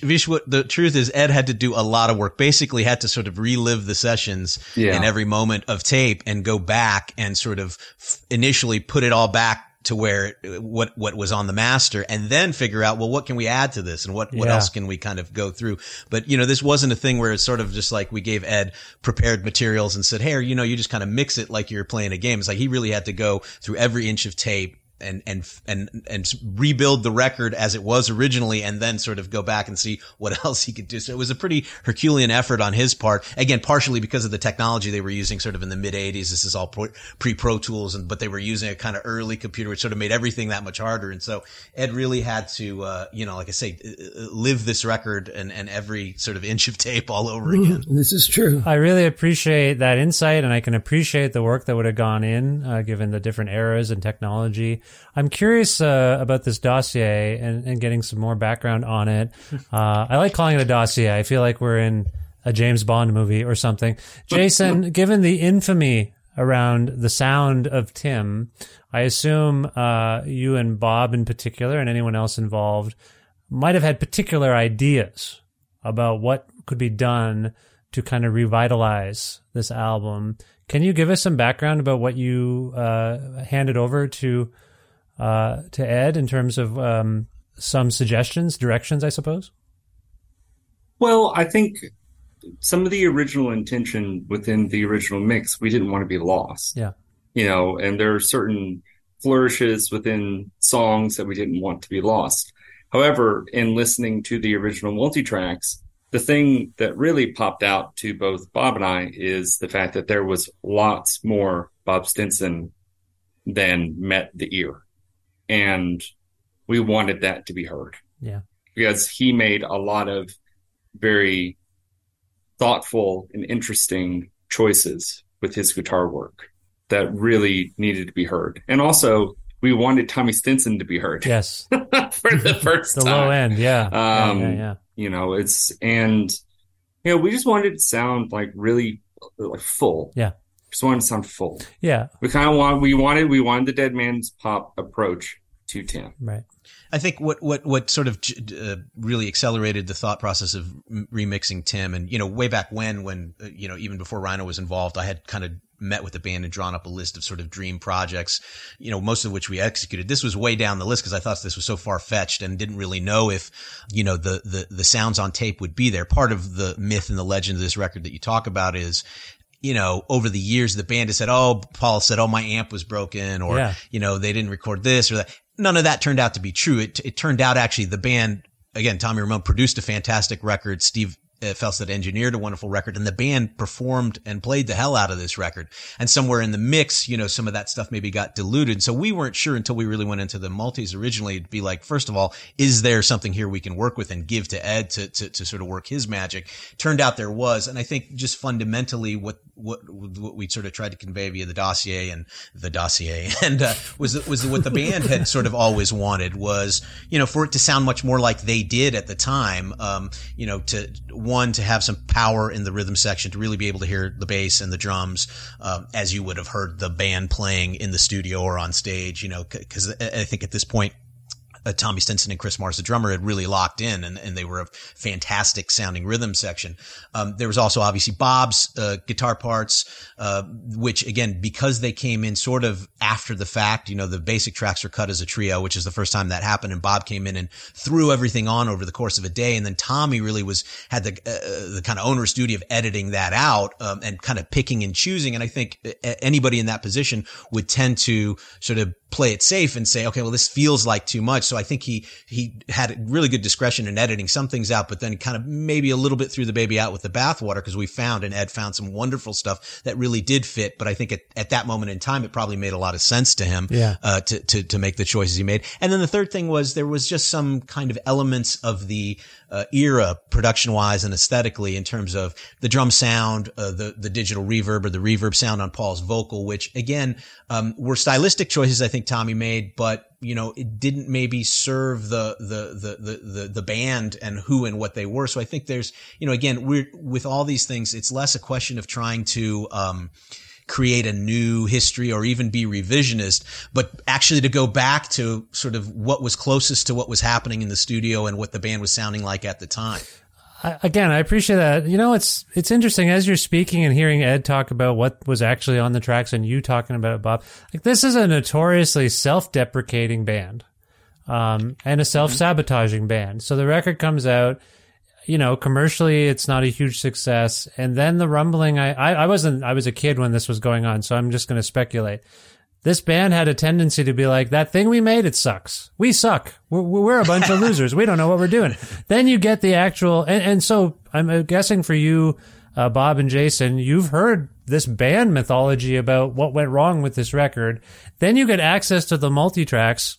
Vish, what the truth is, Ed had to do a lot of work. Basically, had to sort of relive the sessions yeah. in every moment of tape and go back and sort of initially put it all back to where what what was on the master and then figure out well what can we add to this and what what yeah. else can we kind of go through but you know this wasn't a thing where it's sort of just like we gave ed prepared materials and said hey you know you just kind of mix it like you're playing a game it's like he really had to go through every inch of tape and and and and rebuild the record as it was originally, and then sort of go back and see what else he could do. So it was a pretty Herculean effort on his part. Again, partially because of the technology they were using, sort of in the mid '80s. This is all pre Pro Tools, and but they were using a kind of early computer, which sort of made everything that much harder. And so Ed really had to, uh, you know, like I say, uh, uh, live this record and and every sort of inch of tape all over mm-hmm. again. This is true. I really appreciate that insight, and I can appreciate the work that would have gone in, uh, given the different eras and technology. I'm curious uh, about this dossier and, and, getting some more background on it. Uh, I like calling it a dossier. I feel like we're in a James Bond movie or something. Jason, given the infamy around the sound of Tim, I assume uh, you and Bob in particular, and anyone else involved, might have had particular ideas about what could be done to kind of revitalize this album. Can you give us some background about what you uh, handed over to uh, to add in terms of um, some suggestions, directions, I suppose? Well, I think some of the original intention within the original mix, we didn't want to be lost. Yeah. You know, and there are certain flourishes within songs that we didn't want to be lost. However, in listening to the original multi tracks, the thing that really popped out to both Bob and I is the fact that there was lots more Bob Stinson than met the ear and we wanted that to be heard. Yeah. Because he made a lot of very thoughtful and interesting choices with his guitar work that really needed to be heard. And also, we wanted Tommy Stinson to be heard. Yes. for the first the time. low end, yeah. Um, yeah, yeah, yeah. You know, it's, and, you know, we just wanted it to sound like really like full. Yeah. Just wanted to sound full. Yeah. We kind of want we wanted we wanted the Dead Man's Pop approach to Tim. Right. I think what what what sort of uh, really accelerated the thought process of remixing Tim, and you know, way back when, when uh, you know, even before Rhino was involved, I had kind of met with the band and drawn up a list of sort of dream projects, you know, most of which we executed. This was way down the list because I thought this was so far fetched and didn't really know if, you know, the, the, the sounds on tape would be there. Part of the myth and the legend of this record that you talk about is you know, over the years, the band has said, Oh, Paul said, Oh, my amp was broken or, yeah. you know, they didn't record this or that. None of that turned out to be true. It, it turned out actually the band, again, Tommy Ramone produced a fantastic record. Steve uh, Fjelstad engineered a wonderful record and the band performed and played the hell out of this record. And somewhere in the mix, you know, some of that stuff maybe got diluted. So we weren't sure until we really went into the multis originally to be like, first of all, is there something here we can work with and give to Ed to, to, to sort of work his magic? Turned out there was. And I think just fundamentally what, what, what we sort of tried to convey via the dossier and the dossier and, uh, was, was what the band had sort of always wanted was, you know, for it to sound much more like they did at the time, um, you know, to, one to have some power in the rhythm section to really be able to hear the bass and the drums um, as you would have heard the band playing in the studio or on stage. You know, because I think at this point uh, Tommy Stinson and Chris Mars, the drummer, had really locked in, and, and they were a fantastic sounding rhythm section. Um, there was also obviously Bob's uh, guitar parts, uh, which again, because they came in sort of after the fact, you know, the basic tracks were cut as a trio, which is the first time that happened, and Bob came in and threw everything on over the course of a day, and then Tommy really was had the uh, the kind of onerous duty of editing that out um, and kind of picking and choosing. And I think uh, anybody in that position would tend to sort of play it safe and say, okay, well, this feels like too much. So I think he, he had really good discretion in editing some things out, but then kind of maybe a little bit threw the baby out with the bathwater because we found and Ed found some wonderful stuff that really did fit. But I think at, at that moment in time, it probably made a lot of sense to him, yeah. uh, to, to, to make the choices he made. And then the third thing was there was just some kind of elements of the, uh, era production wise and aesthetically in terms of the drum sound, uh, the, the digital reverb or the reverb sound on Paul's vocal, which again, um, were stylistic choices I think Tommy made, but you know, it didn't maybe serve the, the, the, the, the, the band and who and what they were. So I think there's, you know, again, we're, with all these things, it's less a question of trying to, um, create a new history or even be revisionist, but actually to go back to sort of what was closest to what was happening in the studio and what the band was sounding like at the time. I, again, I appreciate that. You know, it's it's interesting as you're speaking and hearing Ed talk about what was actually on the tracks and you talking about it, Bob. Like this is a notoriously self-deprecating band, um, and a self-sabotaging band. So the record comes out you know, commercially, it's not a huge success. And then the rumbling, I, I, I wasn't, I was a kid when this was going on, so I'm just going to speculate. This band had a tendency to be like, that thing we made, it sucks. We suck. We're, we're a bunch of losers. We don't know what we're doing. Then you get the actual, and, and so I'm guessing for you, uh, Bob and Jason, you've heard this band mythology about what went wrong with this record. Then you get access to the multi tracks.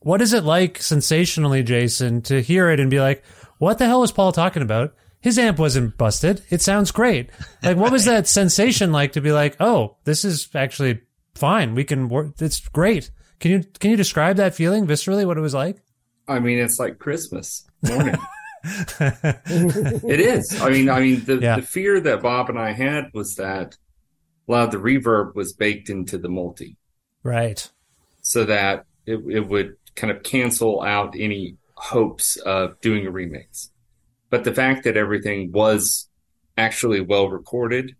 What is it like sensationally, Jason, to hear it and be like, what the hell was Paul talking about? His amp wasn't busted. It sounds great. Like, what was that sensation like to be like, oh, this is actually fine. We can work. It's great. Can you can you describe that feeling viscerally? What it was like? I mean, it's like Christmas morning. it is. I mean, I mean, the, yeah. the fear that Bob and I had was that a lot of the reverb was baked into the multi, right? So that it, it would kind of cancel out any hopes of doing a remix. But the fact that everything was actually well recorded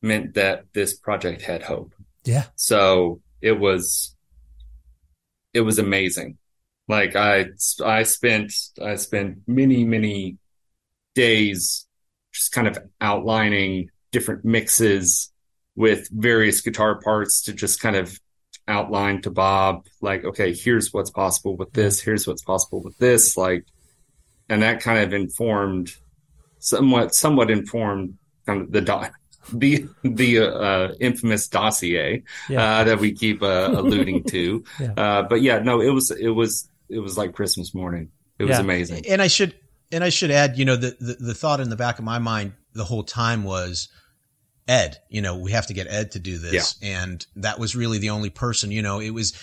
meant that this project had hope. Yeah. So it was it was amazing. Like I I spent I spent many many days just kind of outlining different mixes with various guitar parts to just kind of outline to Bob, like, okay, here's what's possible with this, mm-hmm. here's what's possible with this, like, and that kind of informed, somewhat, somewhat informed kind of the dot. The the uh, infamous dossier yeah. uh, that we keep uh, alluding to, yeah. Uh, but yeah, no, it was it was it was like Christmas morning. It was yeah. amazing. And I should and I should add, you know, the, the the thought in the back of my mind the whole time was, Ed, you know, we have to get Ed to do this. Yeah. And that was really the only person, you know, it was,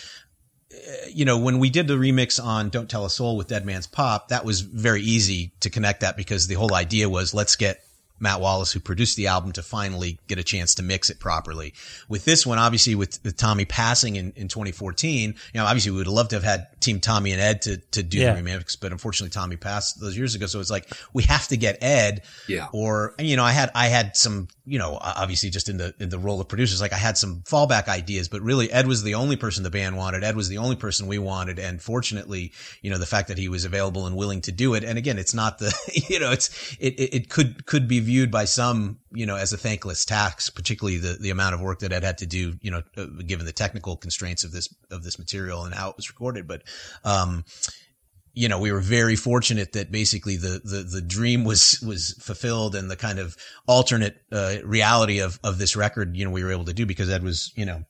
uh, you know, when we did the remix on Don't Tell a Soul with Dead Man's Pop, that was very easy to connect that because the whole idea was let's get Matt Wallace, who produced the album, to finally get a chance to mix it properly. With this one, obviously, with, with Tommy passing in, in 2014, you know, obviously we would have loved to have had Team Tommy and Ed to, to do yeah. the remix, but unfortunately Tommy passed those years ago. So it's like, we have to get Ed. Yeah. Or, you know, I had, I had some, you know, obviously just in the, in the role of producers, like I had some fallback ideas, but really Ed was the only person the band wanted. Ed was the only person we wanted. And fortunately, you know, the fact that he was available and willing to do it. And again, it's not the, you know, it's, it, it, it could, could be viewed by some, you know, as a thankless task, particularly the, the amount of work that Ed had to do, you know, uh, given the technical constraints of this, of this material and how it was recorded. But, um, you know, we were very fortunate that basically the, the, the dream was, was fulfilled and the kind of alternate, uh, reality of, of this record, you know, we were able to do because Ed was, you know,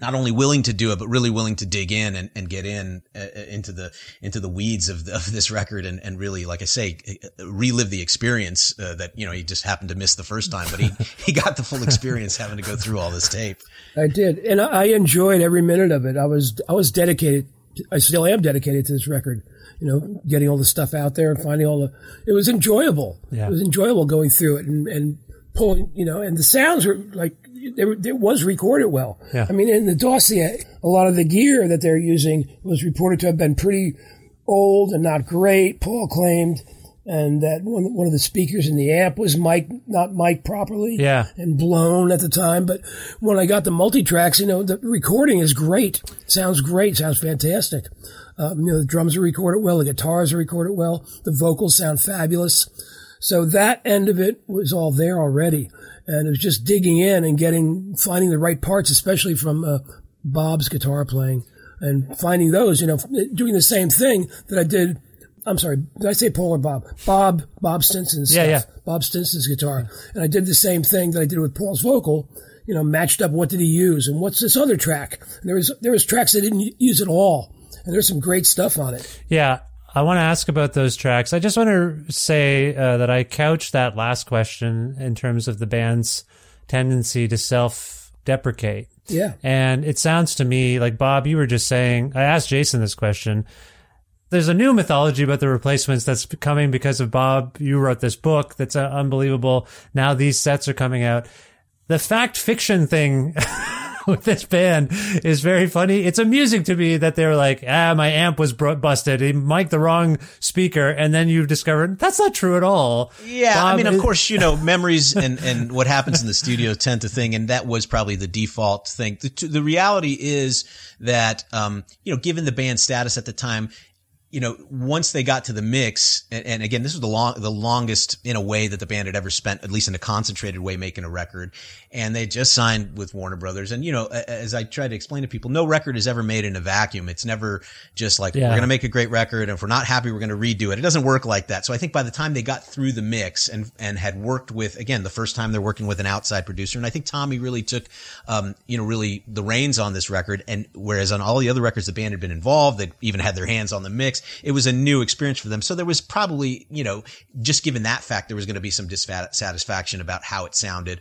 not only willing to do it, but really willing to dig in and, and get in uh, uh, into the into the weeds of, the, of this record and, and really, like I say, uh, relive the experience uh, that you know he just happened to miss the first time, but he he got the full experience having to go through all this tape. I did, and I enjoyed every minute of it. I was I was dedicated. I still am dedicated to this record. You know, getting all the stuff out there and finding all the. It was enjoyable. Yeah. It was enjoyable going through it and, and pulling, you know, and the sounds were like it was recorded well. Yeah. I mean, in the dossier, a lot of the gear that they're using was reported to have been pretty old and not great. Paul claimed, and that one, one of the speakers in the amp was mic not mic properly, Yeah. and blown at the time. But when I got the multi tracks, you know, the recording is great. Sounds great. Sounds fantastic. Um, you know, the drums are recorded well, the guitars are recorded well, the vocals sound fabulous. So that end of it was all there already. And it was just digging in and getting, finding the right parts, especially from uh, Bob's guitar playing and finding those, you know, doing the same thing that I did. I'm sorry, did I say Paul or Bob? Bob, Bob Stinson's Yeah, stuff. yeah. Bob Stinson's guitar. And I did the same thing that I did with Paul's vocal, you know, matched up what did he use and what's this other track? And there was, there was tracks that didn't use at all. And there's some great stuff on it. Yeah, I want to ask about those tracks. I just want to say uh, that I couched that last question in terms of the band's tendency to self deprecate. Yeah. And it sounds to me like, Bob, you were just saying, I asked Jason this question. There's a new mythology about the replacements that's coming because of Bob. You wrote this book that's uh, unbelievable. Now these sets are coming out. The fact fiction thing with this band is very funny. It's amusing to me that they're like, ah, my amp was bro- busted. He mic'd the wrong speaker. And then you've discovered that's not true at all. Yeah, I mean, of is- course, you know, memories and, and what happens in the studio tend to thing, and that was probably the default thing. The, the reality is that, um, you know, given the band's status at the time, you know, once they got to the mix, and, and again, this was the long, the longest in a way that the band had ever spent, at least in a concentrated way, making a record. And they just signed with Warner Brothers. And, you know, as I try to explain to people, no record is ever made in a vacuum. It's never just like, Yeah. we're going to make a great record. And if we're not happy, we're going to redo it. It doesn't work like that. So I think by the time they got through the mix and, and had worked with, again, the first time they're working with an outside producer. And I think Tommy really took, um, you know, really the reins on this record. And whereas on all the other records, the band had been involved, they even had their hands on the mix. It was a new experience for them. So there was probably, you know, just given that fact, there was going to be some dissatisfaction about how it sounded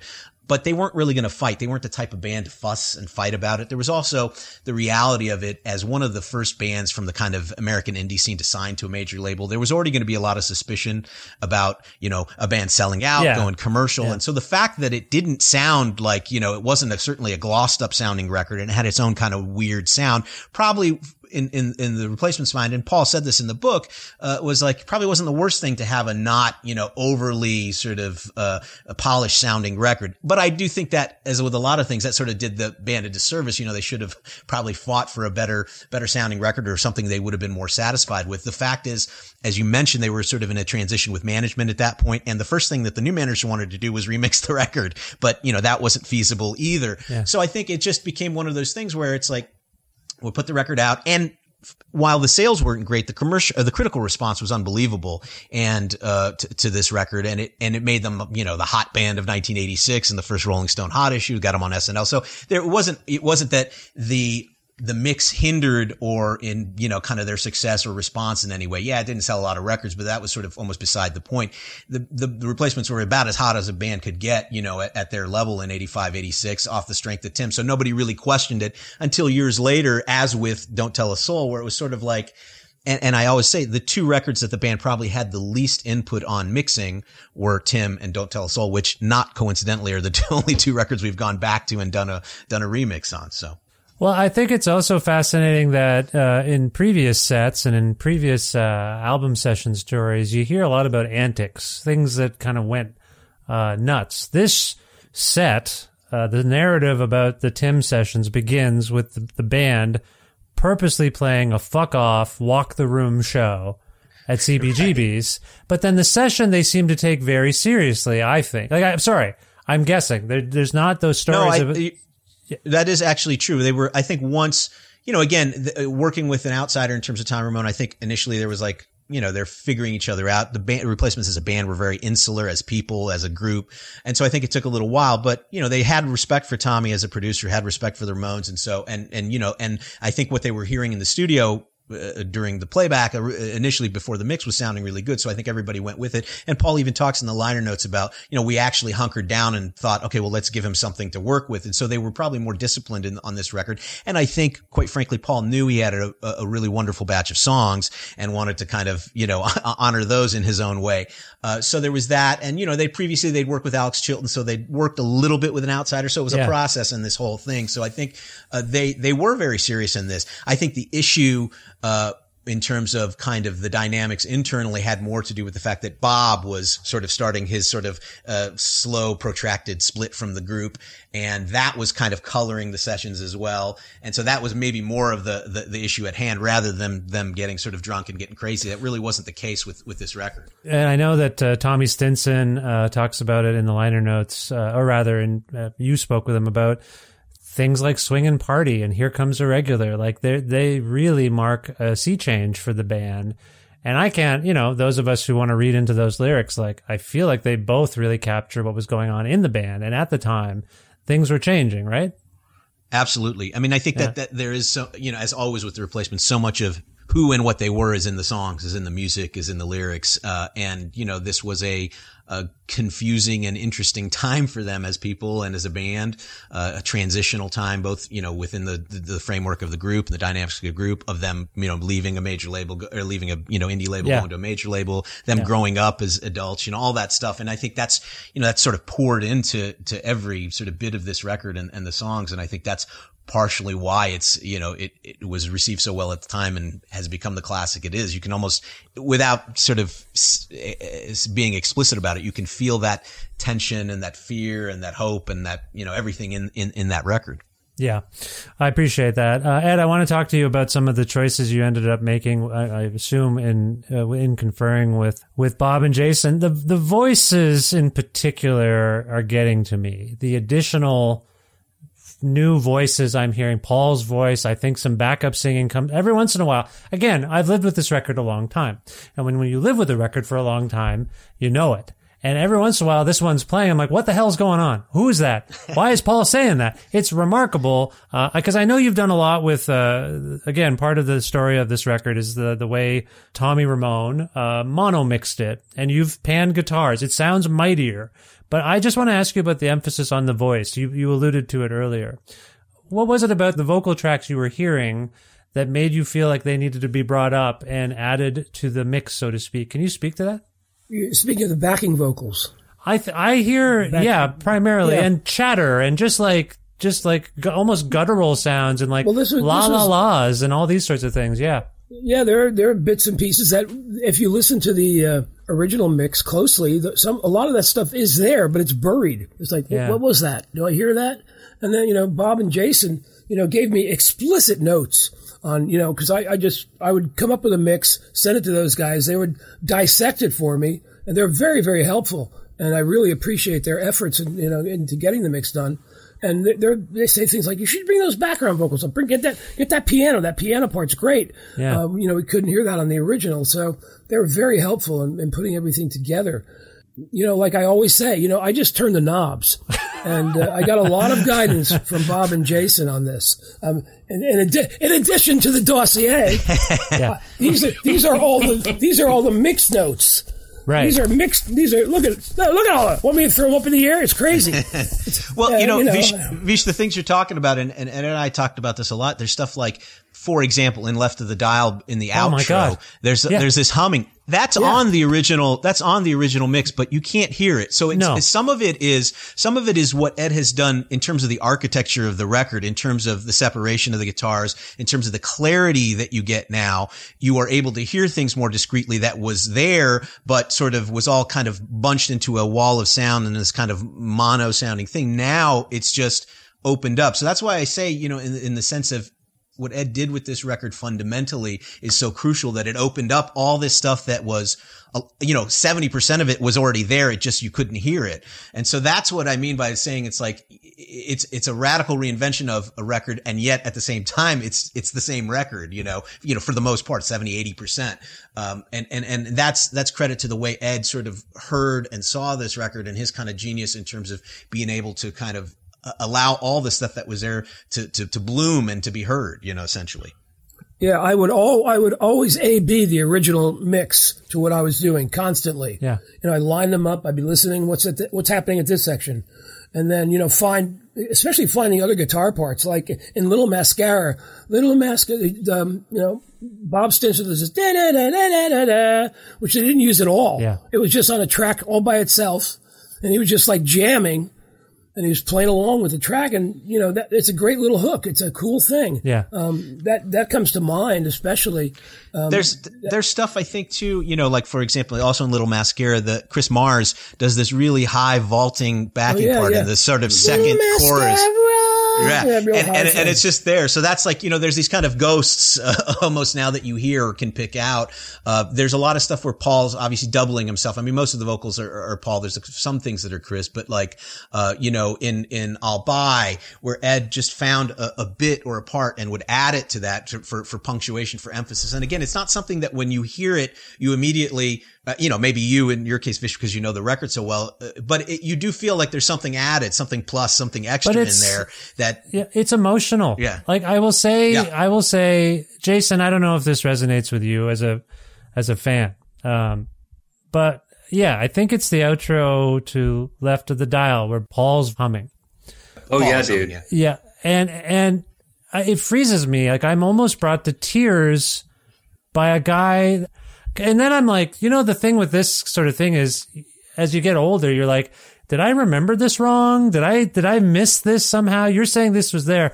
but they weren't really going to fight. They weren't the type of band to fuss and fight about it. There was also the reality of it as one of the first bands from the kind of American indie scene to sign to a major label. There was already going to be a lot of suspicion about, you know, a band selling out, Yeah. going commercial. And so the fact that it didn't sound like, you know, it wasn't a, certainly a glossed up sounding record and it had its own kind of weird sound, probably in, in, in the replacements mind, and Paul said this in the book, uh, was like, probably wasn't the worst thing to have a not, you know, overly sort of, uh, a polished sounding record. But I do think that, as with a lot of things, that sort of did the band a disservice. You know, they should have probably fought for a better, better sounding record or something they would have been more satisfied with. The fact is, as you mentioned, they were sort of in a transition with management at that point, And the first thing that the new manager wanted to do was remix the record. But, you know, that wasn't feasible either. So I think it just became one of those things where it's like, we put the record out and while the sales weren't great, the commercial, uh, the critical response was unbelievable, and uh, t- to this record, and it and it made them, you know, the hot band of 1986 and the first Rolling Stone hot issue, got them on SNL. So there wasn't, it wasn't that the the mix hindered or in you know kind of their success or response in any way. Yeah, it didn't sell a lot of records, but that was sort of almost beside the point. The the, the replacements were about as hot as a band could get, you know, at, at their level in 85, 86 off the strength of Tim. So nobody really questioned it until years later, as with Don't Tell a Soul, where it was sort of like and, and I always say the two records that the band probably had the least input on mixing were Tim and Don't Tell a Soul, which not coincidentally are the only two records we've gone back to and done a done a remix on. So Well, I think it's also fascinating that uh, in previous sets and in previous uh, album session stories, you hear a lot about antics, things that kind of went uh, nuts. This set, uh, the narrative about the Tim sessions begins with the, the band purposely playing a fuck off, walk the room show at CBGB's, but then the session they seem to take very seriously. I think. Like, I'm sorry, I'm guessing there, there's not those stories. no, of, That is actually true. They were, I think, once you know, again, the, uh, working with an outsider in terms of Tom Ramone. I think initially there was like. You know, they're figuring each other out. The band, replacements as a band were very insular as people, as a group. And so I think it took a little while, but you know, they had respect for Tommy as a producer, had respect for the Ramones. And so, and, and, you know, and I think what they were hearing in the studio uh, during the playback uh, initially before the mix was sounding really good. So I think everybody went with it. And Paul even talks in the liner notes about, you know, we actually hunkered down and thought, okay, well, let's give him something to work with. And so they were probably more disciplined in, on this record. And I think, quite frankly, Paul knew he had a, a really wonderful batch of songs and wanted to kind of, you know, honor those in his own way. Uh, so there was that. And, you know, they previously they'd worked with Alex Chilton. So they'd worked a little bit with an outsider. So it was yeah. a process in this whole thing. So I think, uh, they, they were very serious in this. I think the issue, uh, in terms of kind of the dynamics internally had more to do with the fact that Bob was sort of starting his sort of uh, slow, protracted split from the group, and that was kind of coloring the sessions as well. And so that was maybe more of the the, the issue at hand rather than them getting sort of drunk and getting crazy. That really wasn't the case with with this record. And I know that uh, Tommy Stinson uh, talks about it in the liner notes, uh, or rather, in uh, you spoke with him about things like swinging party and here comes a regular like they they really mark a sea change for the band and i can't you know those of us who want to read into those lyrics like i feel like they both really capture what was going on in the band and at the time things were changing right absolutely i mean i think yeah. that, that there is so you know as always with the replacements so much of who and what they were is in the songs, is in the music, is in the lyrics. Uh, and, you know, this was a, a, confusing and interesting time for them as people and as a band, uh, a transitional time, both, you know, within the, the, framework of the group and the dynamics of the group of them, you know, leaving a major label or leaving a, you know, indie label, yeah. going to a major label, them yeah. growing up as adults, you know, all that stuff. And I think that's, you know, that's sort of poured into, to every sort of bit of this record and, and the songs. And I think that's partially why it's you know it, it was received so well at the time and has become the classic it is you can almost without sort of being explicit about it you can feel that tension and that fear and that hope and that you know everything in in, in that record yeah, I appreciate that, uh, Ed. I want to talk to you about some of the choices you ended up making. I, I assume in uh, in conferring with with Bob and Jason, the the voices in particular are getting to me. The additional new voices I'm hearing. Paul's voice. I think some backup singing comes every once in a while. Again, I've lived with this record a long time. And when, when you live with a record for a long time, you know it. And every once in a while, this one's playing. I'm like, what the hell's going on? Who is that? Why is Paul saying that? It's remarkable. Uh, cause I know you've done a lot with, uh, again, part of the story of this record is the, the way Tommy Ramone, uh, mono mixed it and you've panned guitars. It sounds mightier. But I just want to ask you about the emphasis on the voice. You, you alluded to it earlier. What was it about the vocal tracks you were hearing that made you feel like they needed to be brought up and added to the mix, so to speak? Can you speak to that? Speaking of the backing vocals, I th- I hear Back- yeah primarily yeah. and chatter and just like just like almost guttural sounds and like well, this was, la la la's and all these sorts of things. Yeah, yeah, there are, there are bits and pieces that if you listen to the uh, original mix closely, the, some a lot of that stuff is there, but it's buried. It's like, yeah. what, what was that? Do I hear that? And then you know, Bob and Jason, you know, gave me explicit notes on you know because I, I just I would come up with a mix, send it to those guys, they would dissect it for me, and they're very very helpful, and I really appreciate their efforts in you know into getting the mix done and they they say things like, "You should bring those background vocals up. Bring get that get that piano. That piano part's great." Yeah. Um, you know, we couldn't hear that on the original, so they were very helpful in, in, putting everything together. You know, like I always say, you know, I just turn the knobs, and uh, I got a lot of guidance from Bob and Jason on this. Um, and, and in addition to the dossier, yeah. uh, these are these are all the these are all the mix notes Right. These are mixed. These are look at look at all that. Want me to throw them up in the air? It's crazy. Well, uh, you know, you know Vish, Vish, the things you're talking about, and, and Ed and I talked about this a lot. There's stuff like for example, in Left of the Dial in the oh outro, there's yeah. there's this humming. That's yeah. on the original. That's on the original mix, but you can't hear it. So no. some of it is some of it is what Ed has done in terms of the architecture of the record, in terms of the separation of the guitars, in terms of the clarity that you get now. You are able to hear things more discreetly. That was there, but sort of was all kind of bunched into a wall of sound and this kind of mono sounding thing. Now it's just opened up. So that's why I say, you know, in, in the sense of what Ed did with this record fundamentally is so crucial that it opened up all this stuff that was, uh, you know, 70% of it was already there. It just, you couldn't hear it. And so that's what I mean by saying it's like, it's, it's a radical reinvention of a record. And yet at the same time, it's, it's the same record, you know, you know, for the most part, 70, 80%. Um, and, and, and that's, that's credit to the way Ed sort of heard and saw this record and his kind of genius in terms of being able to kind of allow all the stuff that was there to, to, to bloom and to be heard, you know, essentially. Yeah, I would all I would always A B the original mix to what I was doing constantly. Yeah. You know, I line them up. I'd be listening. What's at the, what's happening at this section, and then you know find especially finding other guitar parts like in Little Mascara. Little Mascara, um, you know, Bob Stinson does this da da da da da da, which they didn't use at all. Yeah. It was just on a track all by itself, and he was just like jamming and he was playing along with the track, and you know that it's a great little hook. It's a cool thing. Yeah. um, that that comes to mind, especially. Um, there's there's stuff I think too, you know, like for example, also in Little Mascara, the Chris Mars does this really high vaulting backing Oh, yeah, part yeah. in the sort of second chorus. Yeah, Yeah, and, and, and it's just there. So that's like, you know, there's these kind of ghosts uh, almost now that you hear or can pick out. Uh, there's a lot of stuff where Paul's obviously doubling himself. I mean, most of the vocals are, are Paul. There's some things that are Chris, but like, uh, you know, in, in I'll Buy, where Ed just found a, a bit or a part and would add it to that to, for, for punctuation, for emphasis. And again, it's not something that when you hear it, you immediately, uh, you know, maybe you in your case, Vish, because you know the record so well, uh, but it, you do feel like there's something added, something plus, something extra in there that Yeah, it's emotional. Yeah. Like I will say, Yeah. I will say, Jason, I don't know if this resonates with you as a, as a fan. Um, but yeah, I think it's the outro to Left of the Dial where Paul's humming. Oh yeah, dude. something, yeah. Yeah. And, and I- it freezes me. Like I'm almost brought to tears by a guy. And then I'm like, you know, the thing with this sort of thing is as you get older, you're like, did I remember this wrong? Did I, did I miss this somehow? You're saying this was there.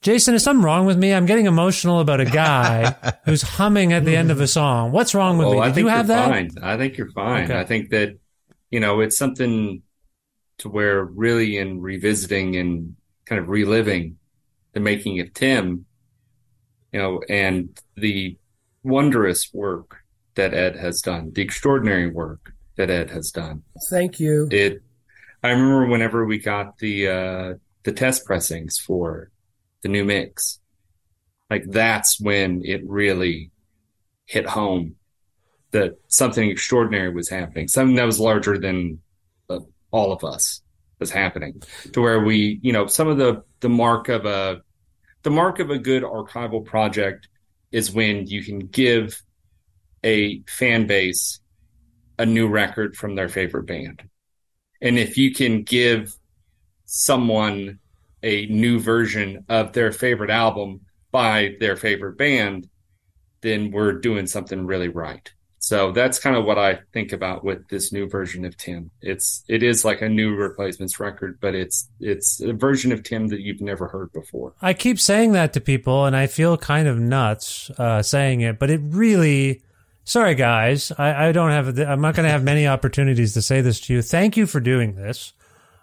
Jason, is something wrong with me? I'm getting emotional about a guy who's humming at the end of a song. What's wrong with Oh, me? Did you have that? fine. I think you're fine. Okay. I think that you know it's something to where really in revisiting and kind of reliving the making of Tim, you know, and the wondrous work that Ed has done, the extraordinary work that Ed has done. Thank you. It. I remember whenever we got the uh, the test pressings for the new mix, like that's when it really hit home that something extraordinary was happening, something that was larger than uh, all of us was happening. To where we, you know, some of the the mark of a the mark of a good archival project is when you can give a fan base a new record from their favorite band. And if you can give someone a new version of their favorite album by their favorite band, then we're doing something really right. So that's kind of what I think about with this new version of Tim. It's it is like a new replacements record, but it's it's a version of Tim that you've never heard before. I keep saying that to people, and I feel kind of nuts uh, saying it, but it really. Sorry, guys. I, I don't have. I'm not going to have many opportunities to say this to you. Thank you for doing this.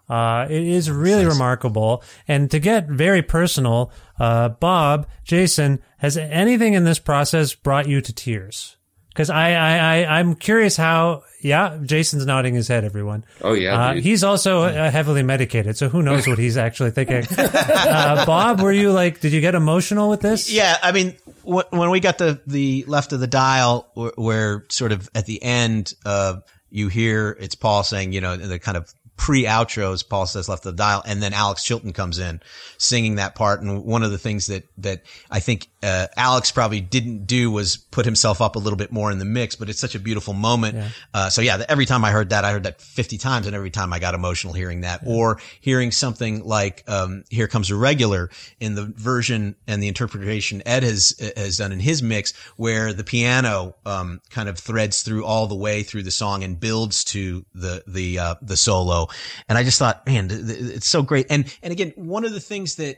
Uh, it is really remarkable. And to get very personal, uh, Bob, Jason, has anything in this process brought you to tears? Because I, I, I, I'm curious how. Yeah, Jason's nodding his head. Everyone. Oh yeah, Uh, he's also uh, heavily medicated, so who knows what he's actually thinking. uh, Bob, were you like, did you get emotional with this? Yeah, I mean, wh- when we got the the left of the dial, where, where sort of at the end, uh, you hear it's Paul saying, you know, the kind of pre outros, Paul says left the dial, and then Alex Chilton comes in singing that part. And one of the things that that I think uh, Alex probably didn't do was put himself up a little bit more in the mix, but it's such a beautiful moment. Uh, so yeah, every time I heard that, I heard that 50 times, and every time I got emotional hearing that, or hearing something like um, "Here Comes a Regular" in the version and the interpretation Ed has has done in his mix, where the piano um, kind of threads through all the way through the song and builds to the the uh, the solo. And I just thought, man, th- th- it's so great. And and again, one of the things that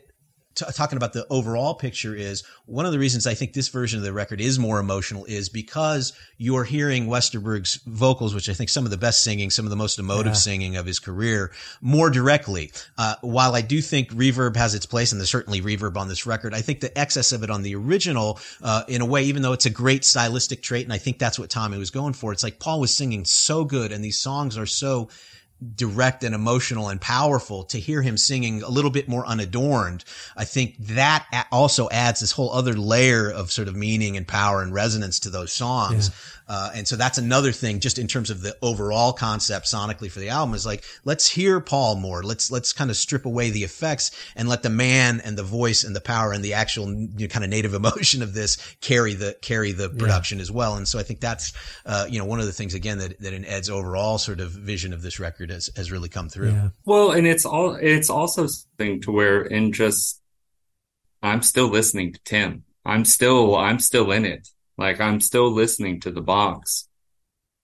t- talking about the overall picture is one of the reasons I think this version of the record is more emotional is because you're hearing Westerberg's vocals, which I think some of the best singing, some of the most emotive singing of his career, more directly. Uh, while I do think reverb has its place, and there's certainly reverb on this record, I think the excess of it on the original, uh, in a way, even though it's a great stylistic trait, and I think that's what Tommy was going for, it's like Paul was singing so good, and these songs are so direct and emotional and powerful to hear him singing a little bit more unadorned. I think that also adds this whole other layer of sort of meaning and power and resonance to those songs. Yeah. Uh, and so that's another thing just in terms of the overall concept sonically for the album is like, let's hear Paul more. Let's, let's kind of strip away the effects and let the man and the voice and the power and the actual you know, kind of native emotion of this carry the, carry the production yeah. as well. And so I think that's, uh, you know, one of the things again that, that in Ed's overall sort of vision of this record has, has really come through. Yeah. Well, and it's all, it's also something to where in just, I'm still listening to Tim. I'm still, I'm still in it. Like I'm still listening to the box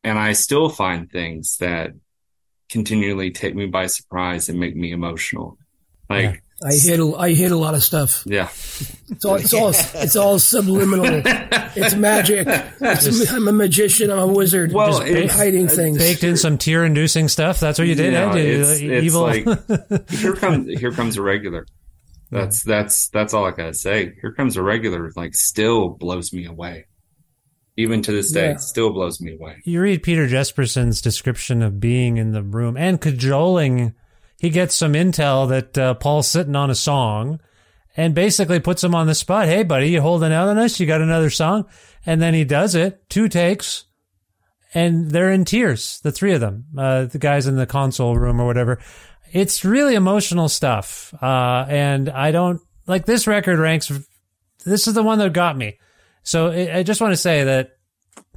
and I still find things that continually take me by surprise and make me emotional. Like yeah. I hit a, I hit a lot of stuff. Yeah. It's all it's all it's all subliminal. it's magic. It's, I'm a magician. I'm a wizard. Well, just hiding things. Baked in some tear inducing stuff. That's what you did. No, eh? it's, it's Evil. like here comes here comes a regular. That's that's that's all I gotta say. Here comes a regular. Like still blows me away even to this day, yeah. still blows me away. You read Peter Jesperson's description of being in the room and cajoling. He gets some intel that uh, Paul's sitting on a song and basically puts him on the spot. Hey, buddy, you holding out on us? You got another song? And then he does it, two takes, and they're in tears, the three of them, uh, the guys in the console room or whatever. It's really emotional stuff. Uh, and I don't like this record ranks. This is the one that got me. So I just want to say that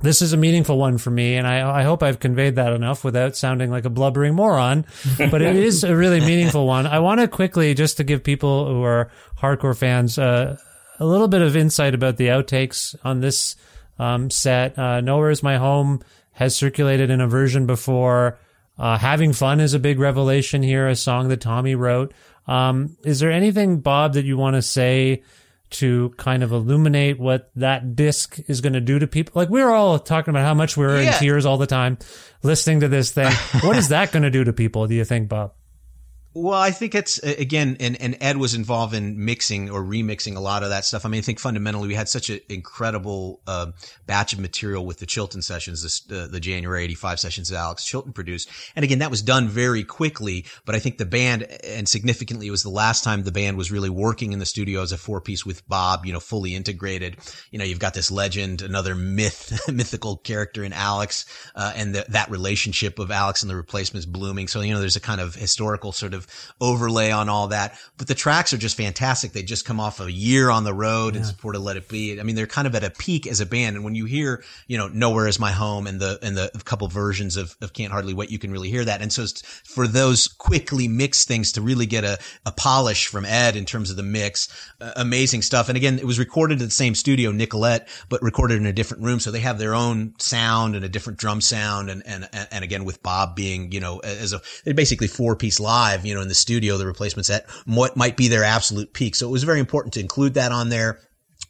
this is a meaningful one for me, and I, I hope I've conveyed that enough without sounding like a blubbering moron. But it is a really meaningful one. I want to quickly, just to give people who are hardcore fans uh, a little bit of insight about the outtakes on this um, set. Uh, Nowhere is My Home has circulated in a version before. Uh, Having Fun is a big revelation here, a song that Tommy wrote. Um, is there anything, Bob, that you want to say to kind of illuminate what that disc is going to do to people. Like we're all talking about how much we're yeah. in tears all the time listening to this thing. what is that going to do to people? Do you think, Bob? Well, I think it's again, and, and Ed was involved in mixing or remixing a lot of that stuff. I mean, I think fundamentally we had such an incredible uh, batch of material with the Chilton sessions, this, uh, the January '85 sessions that Alex Chilton produced, and again, that was done very quickly. But I think the band, and significantly, it was the last time the band was really working in the studio as a four piece with Bob, you know, fully integrated. You know, you've got this legend, another myth, mythical character in Alex, uh, and the, that relationship of Alex and the replacements blooming. So you know, there's a kind of historical sort of overlay on all that. But the tracks are just fantastic. They just come off a year on the road yeah. in support of Let It Be. I mean, they're kind of at a peak as a band. And when you hear, you know, Nowhere is My Home and the, and the couple versions of, of Can't Hardly Wait, you can really hear that. And so for those quickly mixed things to really get a, a polish from Ed in terms of the mix, uh, amazing stuff. And again, it was recorded at the same studio, Nicollet, but recorded in a different room. So they have their own sound and a different drum sound. And, and, and again, with Bob being, you know, as a, basically four piece live, you know, in the studio, the replacements at what might be their absolute peak. So it was very important to include that on there.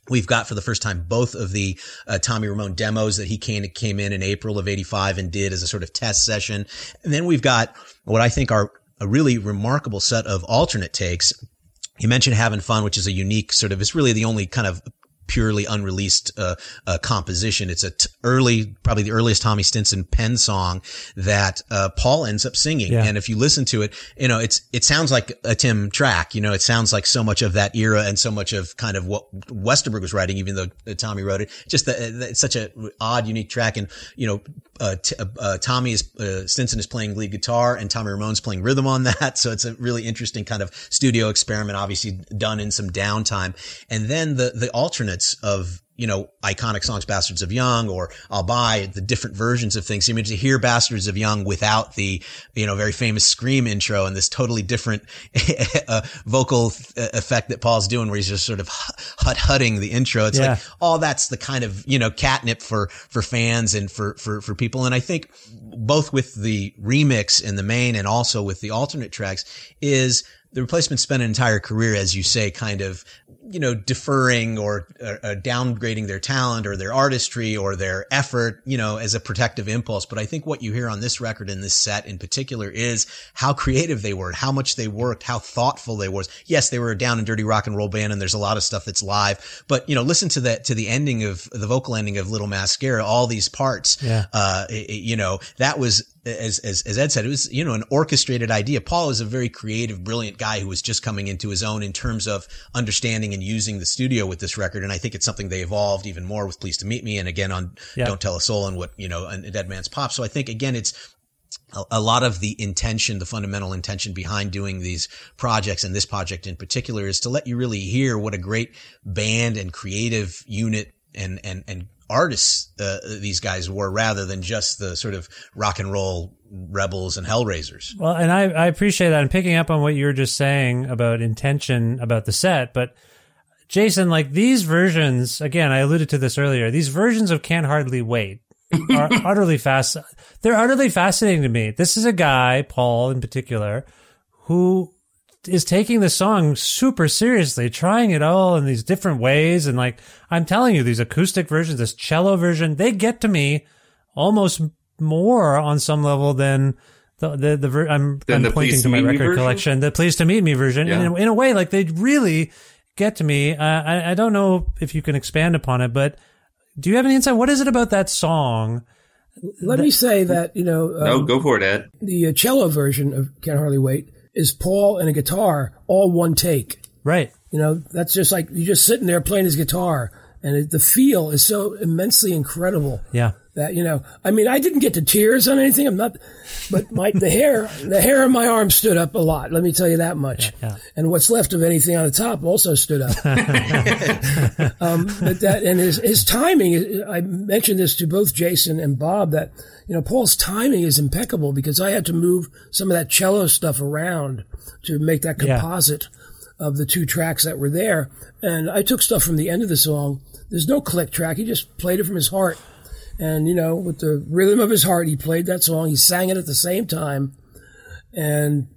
We've got for the first time both of the uh, Tommy Ramone demos that he came, came in in April of 85 and did as a sort of test session. And then we've got what I think are a really remarkable set of alternate takes. You mentioned having fun, which is a unique sort of, it's really the only kind of purely unreleased uh, uh, composition. It's a t- early, probably the earliest Tommy Stinson pen song that uh, Paul ends up singing. Yeah. And if you listen to it, you know, it's it sounds like a Tim track. You know, it sounds like so much of that era and so much of kind of what Westerberg was writing, even though uh, Tommy wrote it. Just that it's such a odd, unique track. And you know, uh, t- uh, Tommy is Stinson is playing lead guitar and Tommy Ramone's playing rhythm on that. So it's a really interesting kind of studio experiment, obviously done in some downtime. And then the the alternate of you know, iconic songs, Bastards of Young, or I'll buy the different versions of things. I mean, to hear Bastards of Young without the, you know, very famous scream intro and this totally different uh, vocal effect that Paul's doing where he's just sort of hut hutting the intro. It's yeah. like, all that's the kind of, you know, catnip for, for fans and for, for, for people. And I think both with the remix in the main and also with the alternate tracks is the replacement spent an entire career, as you say, kind of you know, deferring or uh, uh, downgrading their talent or their artistry or their effort, you know, as a protective impulse. But I think what you hear on this record in this set in particular is how creative they were, how much they worked, how thoughtful they was. Yes, they were a down and dirty rock and roll band and there's a lot of stuff that's live, but you know, listen to that, to the ending of the vocal ending of Little Mascara, all these parts, yeah. uh, you know, that was as, as, as Ed said, it was, you know, an orchestrated idea. Paul is a very creative, brilliant guy who was just coming into his own in terms of understanding and using the studio with this record. And I think it's something they evolved even more with Pleased to Meet Me. And again, on Yeah. Don't Tell a Soul and what, you know, and Dead Man's Pop. So I think again, it's, a, a lot of the intention, the fundamental intention behind doing these projects and this project in particular is to let you really hear what a great band and creative unit and, and, and artists, uh, these guys were rather than just the sort of rock and roll rebels and hellraisers. Well, and I, I appreciate that. I'm picking up on what you were just saying about intention about the set, but Jason, like these versions, again, I alluded to this earlier. These versions of Can't Hardly Wait are utterly fast. They're utterly fascinating to me. This is a guy, Paul in particular, who is taking the song super seriously, trying it all in these different ways. And like, I'm telling you, these acoustic versions, this cello version, they get to me almost more on some level than the, the, the, ver- I'm, I'm pointing to to my record collection, the Pleased to Meet Me version. Yeah. And in, in a way, like they really get to me. Uh, I, I don't know if you can expand upon it, but do you have any insight? What is it about that song? Let me say that you know no, um, go for it, Ed. the uh, cello version of Can't Hardly Wait is Paul and a guitar, all one take. Right. You know, that's just like you're just sitting there playing his guitar, and it, the feel is so immensely incredible Yeah. That you know. I mean, I didn't get to tears on anything. I'm not, but my the hair, the hair on my arm stood up a lot. Let me tell you that much. Yeah. And what's left of anything on the top also stood up. um, but that and his his timing. I mentioned this to both Jason and Bob that you know Paul's timing is impeccable because I had to move some of that cello stuff around to make that Yeah. composite of the two tracks that were there. And I took stuff from the end of the song. There's no click track. He just played it from his heart. And, you know, with the rhythm of his heart, he played that song. He sang it at the same time. And,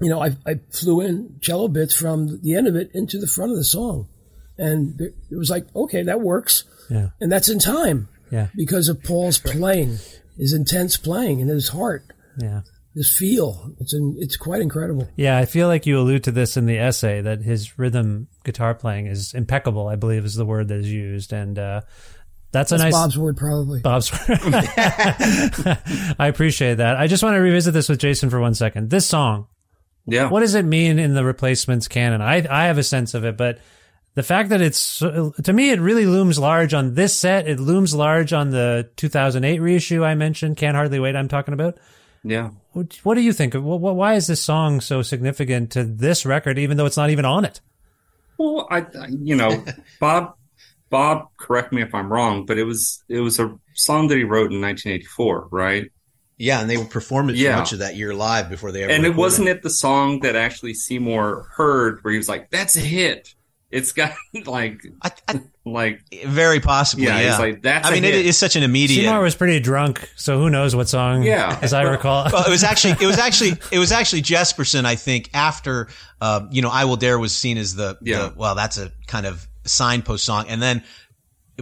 you know, I, I flew in cello bits from the end of it into the front of the song. And it was like, okay, that works. Yeah. And that's in time Yeah. because of Paul's playing, his intense playing and his heart, Yeah. his feel. It's, in, it's quite incredible. Yeah, I feel like you allude to this in the essay that his rhythm guitar playing is impeccable. I believe is the word that is used, and uh, that's a nice Bob's word, probably. Bob's. Word. I appreciate that. I just want to revisit this with Jason for one second. This song, Yeah. what does it mean in the replacements canon? I I have a sense of it, but the fact that it's to me, it really looms large on this set. It looms large on the 2008 reissue I mentioned. Can't hardly wait. I'm talking about. Yeah. What, what do you think? What, what, why is this song so significant to this record, even though it's not even on it? Well, I, I- you know, Bob, Bob, correct me if I'm wrong, but it was it was a song that he wrote in 1984, right? Yeah. And they would perform it Yeah. much of that year live before they ever And it wasn't it the song that actually Seymour heard, where he was like, "That's a hit." It's got like I, I, like very possibly. Yeah, Yeah. it's like, that's I a mean, it hit. is such an immediate. Seymour was pretty drunk, so who knows what song? Yeah. as I recall. well, it was actually it was actually it was actually Jesperson. I think after uh, you know, I Will Dare was seen as the, Yeah. the well, that's a kind of signpost song, and then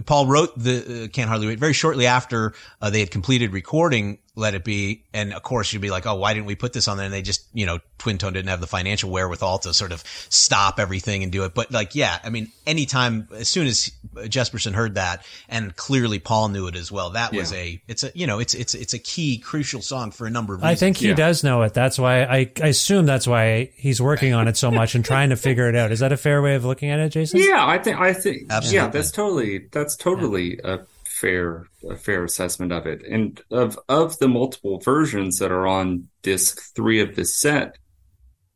Paul wrote the uh, Can't Hardly Wait very shortly after uh, they had completed recording Let It Be, and of course you'd be like, oh, why didn't we put this on there? And they just you know, Twin/Tone didn't have the financial wherewithal to sort of stop everything and do it. But like, yeah, I mean, anytime as soon as Jesperson heard that, and clearly Paul knew it as well, that was a it's a you know, it's it's it's a key crucial song for a number of reasons. I think he Yeah. does know it. That's why I, I assume that's why he's working on it so much and trying to figure it out. Is that a fair way of looking at it, Jason? Yeah, I think I think Absolutely. yeah, that's totally that's totally a fair a fair assessment of it. And of of the multiple versions that are on disc 3 of this set,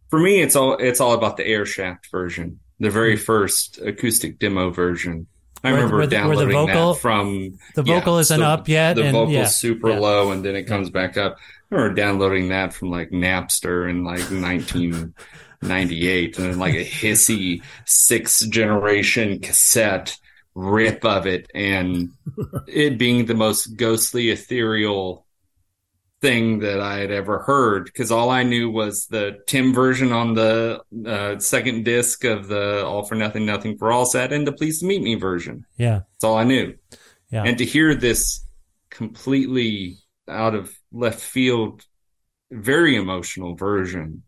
for me it's all it's all about the air shaft version, the very first acoustic demo version. I Hmm. Where- remember where the- where the downloading vocal- that from the vocal isn't up yet, The and- vocal's yeah, super yeah. low and then it comes back up. I remember downloading that from like Napster in like 1998 and then like a hissy sixth generation cassette rip of it and it being the most ghostly ethereal thing that I had ever heard because all I knew was the Tim version on the uh, second disc of the All for Nothing, Nothing for All set and the Pleased to Meet Me version. Yeah. That's all I knew. Yeah. And to hear this completely out of left field, very emotional version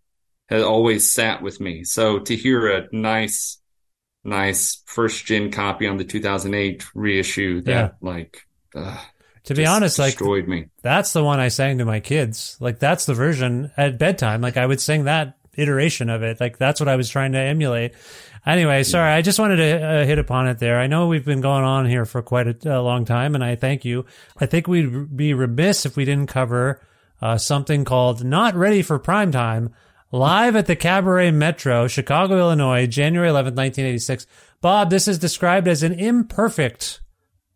has always sat with me. So to hear a nice, nice first gen copy on the 2008 reissue that Yeah. like, uh, To be honest, like destroyed me. that's the one I sang to my kids. Like that's the version at bedtime. Like I would sing that iteration of it. Like that's what I was trying to emulate. Anyway, sorry, I just wanted to uh, hit upon it there. I know we've been going on here for quite a, a long time, and I thank you. I think we'd be remiss if we didn't cover uh, something called "Not Ready for Prime Time." Live at the Cabaret Metro, Chicago, Illinois, January 11th, 1986. Bob, this is described as an imperfect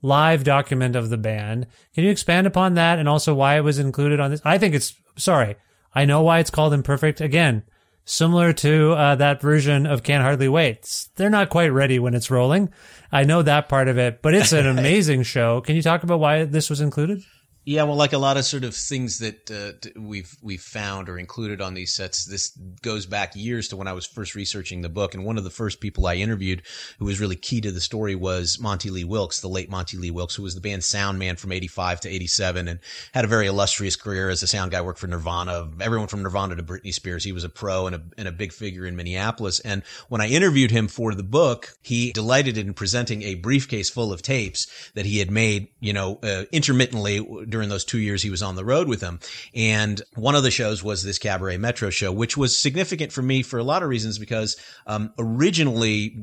live document of the band. Can you expand upon that and also why it was included on this? I think it's, sorry, I know why it's called imperfect. Again, similar to uh, that version of Can't Hardly Wait. They're not quite ready when it's rolling. I know that part of it, but it's an amazing show. Can you talk about why this was included? Yeah, well, like a lot of sort of things that uh, we've we've found or included on these sets, this goes back years to when I was first researching the book. And one of the first people I interviewed, who was really key to the story, was Monty Lee Wilkes, the late Monty Lee Wilkes, who was the band's sound man from '85 to '87, and had a very illustrious career as a sound guy. Worked for Nirvana, everyone from Nirvana to Britney Spears. He was a pro and a and a big figure in Minneapolis. And when I interviewed him for the book, he delighted in presenting a briefcase full of tapes that he had made, you know, uh, intermittently during those two years he was on the road with them. And one of the shows was this Cabaret Metro show, which was significant for me for a lot of reasons because um, originally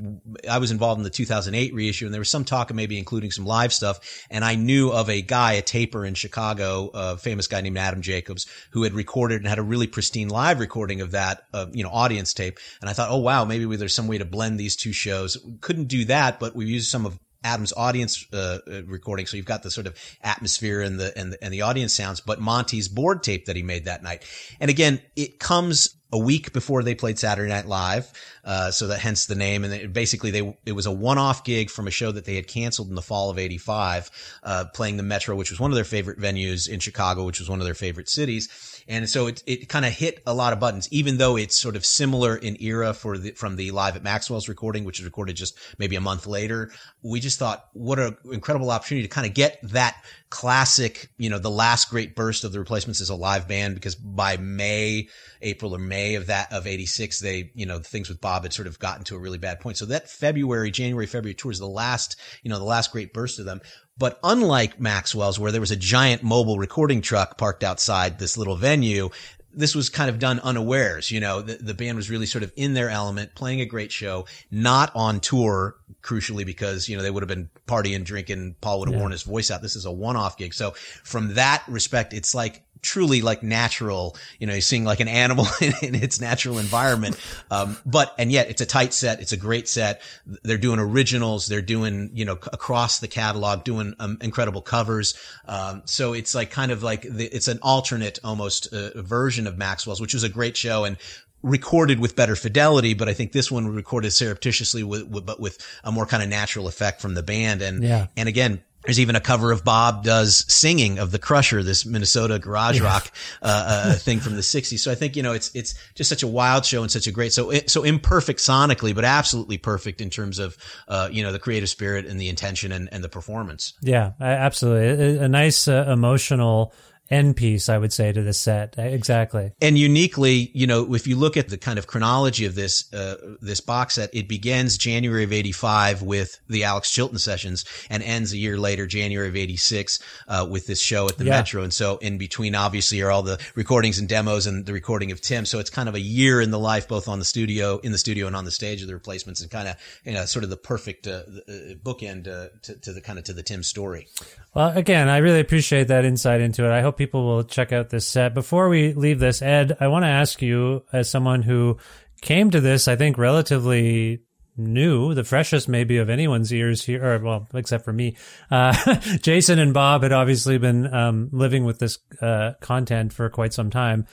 I was involved in the 2008 reissue and there was some talk of maybe including some live stuff. And I knew of a guy, a taper in Chicago, a famous guy named Adam Jacobs, who had recorded and had a really pristine live recording of that, uh, you know, audience tape. And I thought, oh wow, maybe there's some way to blend these two shows. Couldn't do that, but we used some of Adam's audience uh, uh, recording, so you've got the sort of atmosphere and the and the, and the audience sounds. But Monty's board tape that he made that night, and again, it comes a week before they played Saturday Night Live, uh, so that hence the name. And basically, they it was a one-off gig from a show that they had canceled in the fall of '85, uh, playing the Metro, which was one of their favorite venues in Chicago, which was one of their favorite cities. And so it, it kind of hit a lot of buttons, even though it's sort of similar in era for the, from the live at Maxwell's recording, which was recorded just maybe a month later. We just thought, what an incredible opportunity to kind of get that classic, you know, the last great burst of the replacements as a live band, because by May, April or May of that, of 86, they, you know, things with Bob had sort of gotten to a really bad point. So that February, January, February tour is the last, you know, the last great burst of them. But unlike Maxwell's, where there was a giant mobile recording truck parked outside this little venue, this was kind of done unawares. You know, the, the band was really sort of in their element, playing a great show, not on tour, crucially, because, you know, they would have been partying, drinking. Paul would have worn his voice out. This is a one off gig. So from that respect, it's like, truly like natural, you know, seeing like an animal in, in its natural environment. Um, but, and yet it's a tight set. It's a great set. They're doing originals. They're doing, you know, across the catalog, doing um, incredible covers. Um, so it's like kind of like the, it's an alternate almost uh, version of Maxwell's, which was a great show and recorded with better fidelity, but I think this one recorded surreptitiously with, with but with a more kind of natural effect from the band. And, Yeah. and again, there's even a cover of Bob does singing of the Crusher, this Minnesota garage rock uh, uh, thing from the '60s. So I think you know it's it's just such a wild show and such a great so so imperfect sonically, but absolutely perfect in terms of uh, you know the creative spirit and the intention and, and the performance. Yeah, absolutely. A, a nice uh, emotional end piece, I would say, to the set. Uh, Exactly. And uniquely, you know, if you look at the kind of chronology of this uh, this box set, it begins January of '85 with the Alex Chilton sessions, and ends a year later, January of '86, uh, with this show at the Yeah. Metro. And so, in between, obviously, are all the recordings and demos, and the recording of Tim. So it's kind of a year in the life, both on the studio, in the studio, and on the stage of the replacements, and kind of, you know, sort of the perfect uh, uh, bookend uh, to, to the kind of to the Tim story. Well, again, I really appreciate that insight into it. I hope people will check out this set. Before we leave this, Ed, I want to ask you, as someone who came to this, I think, relatively new, the freshest maybe of anyone's ears here, or well, except for me. Uh, Jason and Bob had obviously been um, living with this uh, content for quite some time.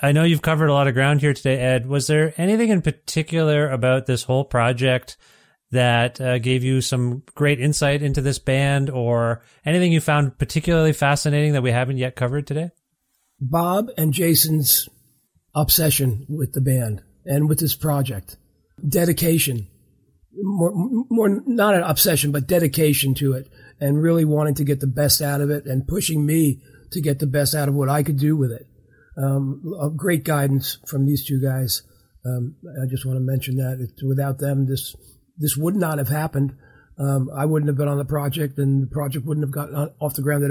I know you've covered a lot of ground here today, Ed. Was there anything in particular about this whole project that uh, gave you some great insight into this band or anything you found particularly fascinating that we haven't yet covered today? Bob and Jason's obsession with the band and with this project, dedication, more, more not an obsession, but dedication to it, and really wanting to get the best out of it and pushing me to get the best out of what I could do with it. Um, great guidance from these two guys. Um, I just want to mention that It- without them, this this would not have happened. um, I wouldn't have been on the project, and the project wouldn't have gotten off the ground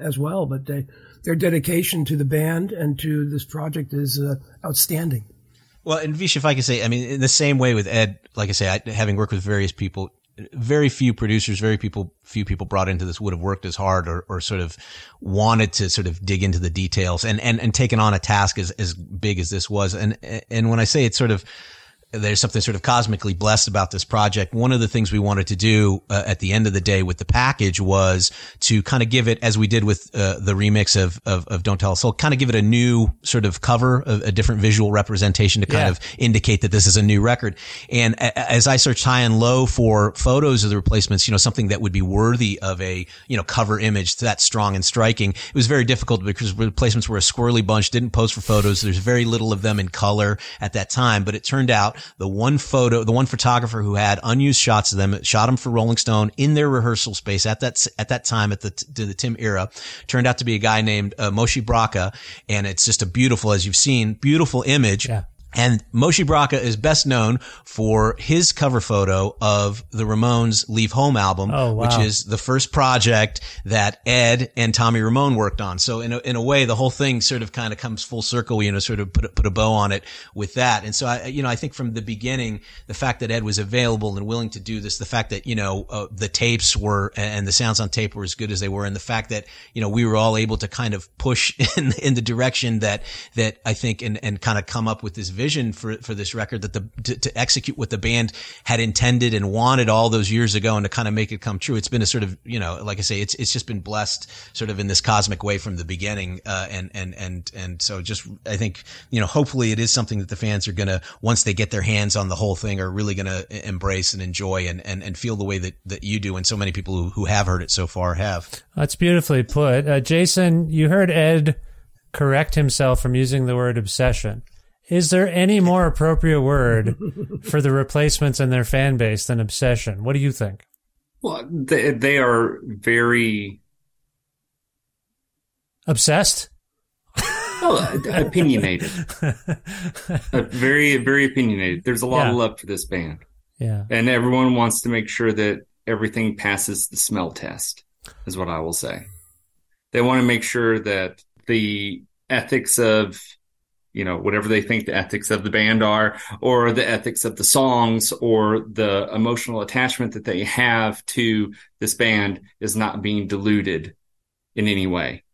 as well. But they, their dedication to the band and to this project is uh, outstanding. Well, and Vish, if I can say, I mean, in the same way with Ed, like I say, I, having worked with various people, very few producers, very people, few people brought into this would have worked as hard or, or sort of wanted to sort of dig into the details and, and, and taken on a task as, as big as this was. And, and when I say it's sort of, there's something sort of cosmically blessed about this project. One of the things we wanted to do uh, at the end of the day with the package was to kind of give it, as we did with uh, the remix of, of, of Don't Tell a Soul, kind of give it a new sort of cover, a, a different visual representation to kind yeah. of indicate that this is a new record. And a, as I searched high and low for photos of the replacements, you know, something that would be worthy of a, you know, cover image that strong and striking, it was very difficult because replacements were a squirrely bunch, didn't pose for photos. There's very little of them in color at that time, but it turned out the one photo, the one photographer who had unused shots of them, shot them for Rolling Stone in their rehearsal space at that, at that time at the, the Tim era, turned out to be a guy named uh, Moshe Brakha. And it's just a beautiful, as you've seen, beautiful image. Yeah. And Moshe Brakha is best known for his cover photo of the Ramones Leave Home album, oh, wow. which is the first project that Ed and Tommy Ramone worked on. So in a, in a way, the whole thing sort of kind of comes full circle, you know, sort of put a, put a bow on it with that. And so I, you know, I think from the beginning, the fact that Ed was available and willing to do this, the fact that, you know, uh, the tapes were and the sounds on tape were as good as they were. And the fact that, you know, we were all able to kind of push in, in the direction that, that I think and, and kind of come up with this vision for for this record that the to, to, execute what the band had intended and wanted all those years ago and to kind of make it come true. It's been a sort of you know like I say it's it's just been blessed sort of in this cosmic way from the beginning uh, and and and and so just I think you know hopefully it is something that the fans are gonna once they get their hands on the whole thing are really gonna embrace and enjoy and and, and feel the way that that you do and so many people who, who have heard it so far have. That's beautifully put, uh, Jason. You heard Ed correct himself from using the word obsession. Is there any more appropriate word for the replacements and their fan base than obsession? What do you think? Well, they, they are very obsessed. Oh, opinionated. uh, very, very opinionated. There's a lot yeah. of love for this band. Yeah. And everyone wants to make sure that everything passes the smell test, is what I will say. They want to make sure that the ethics of you know whatever they think the ethics of the band are or the ethics of the songs or the emotional attachment that they have to this band is not being diluted in any way.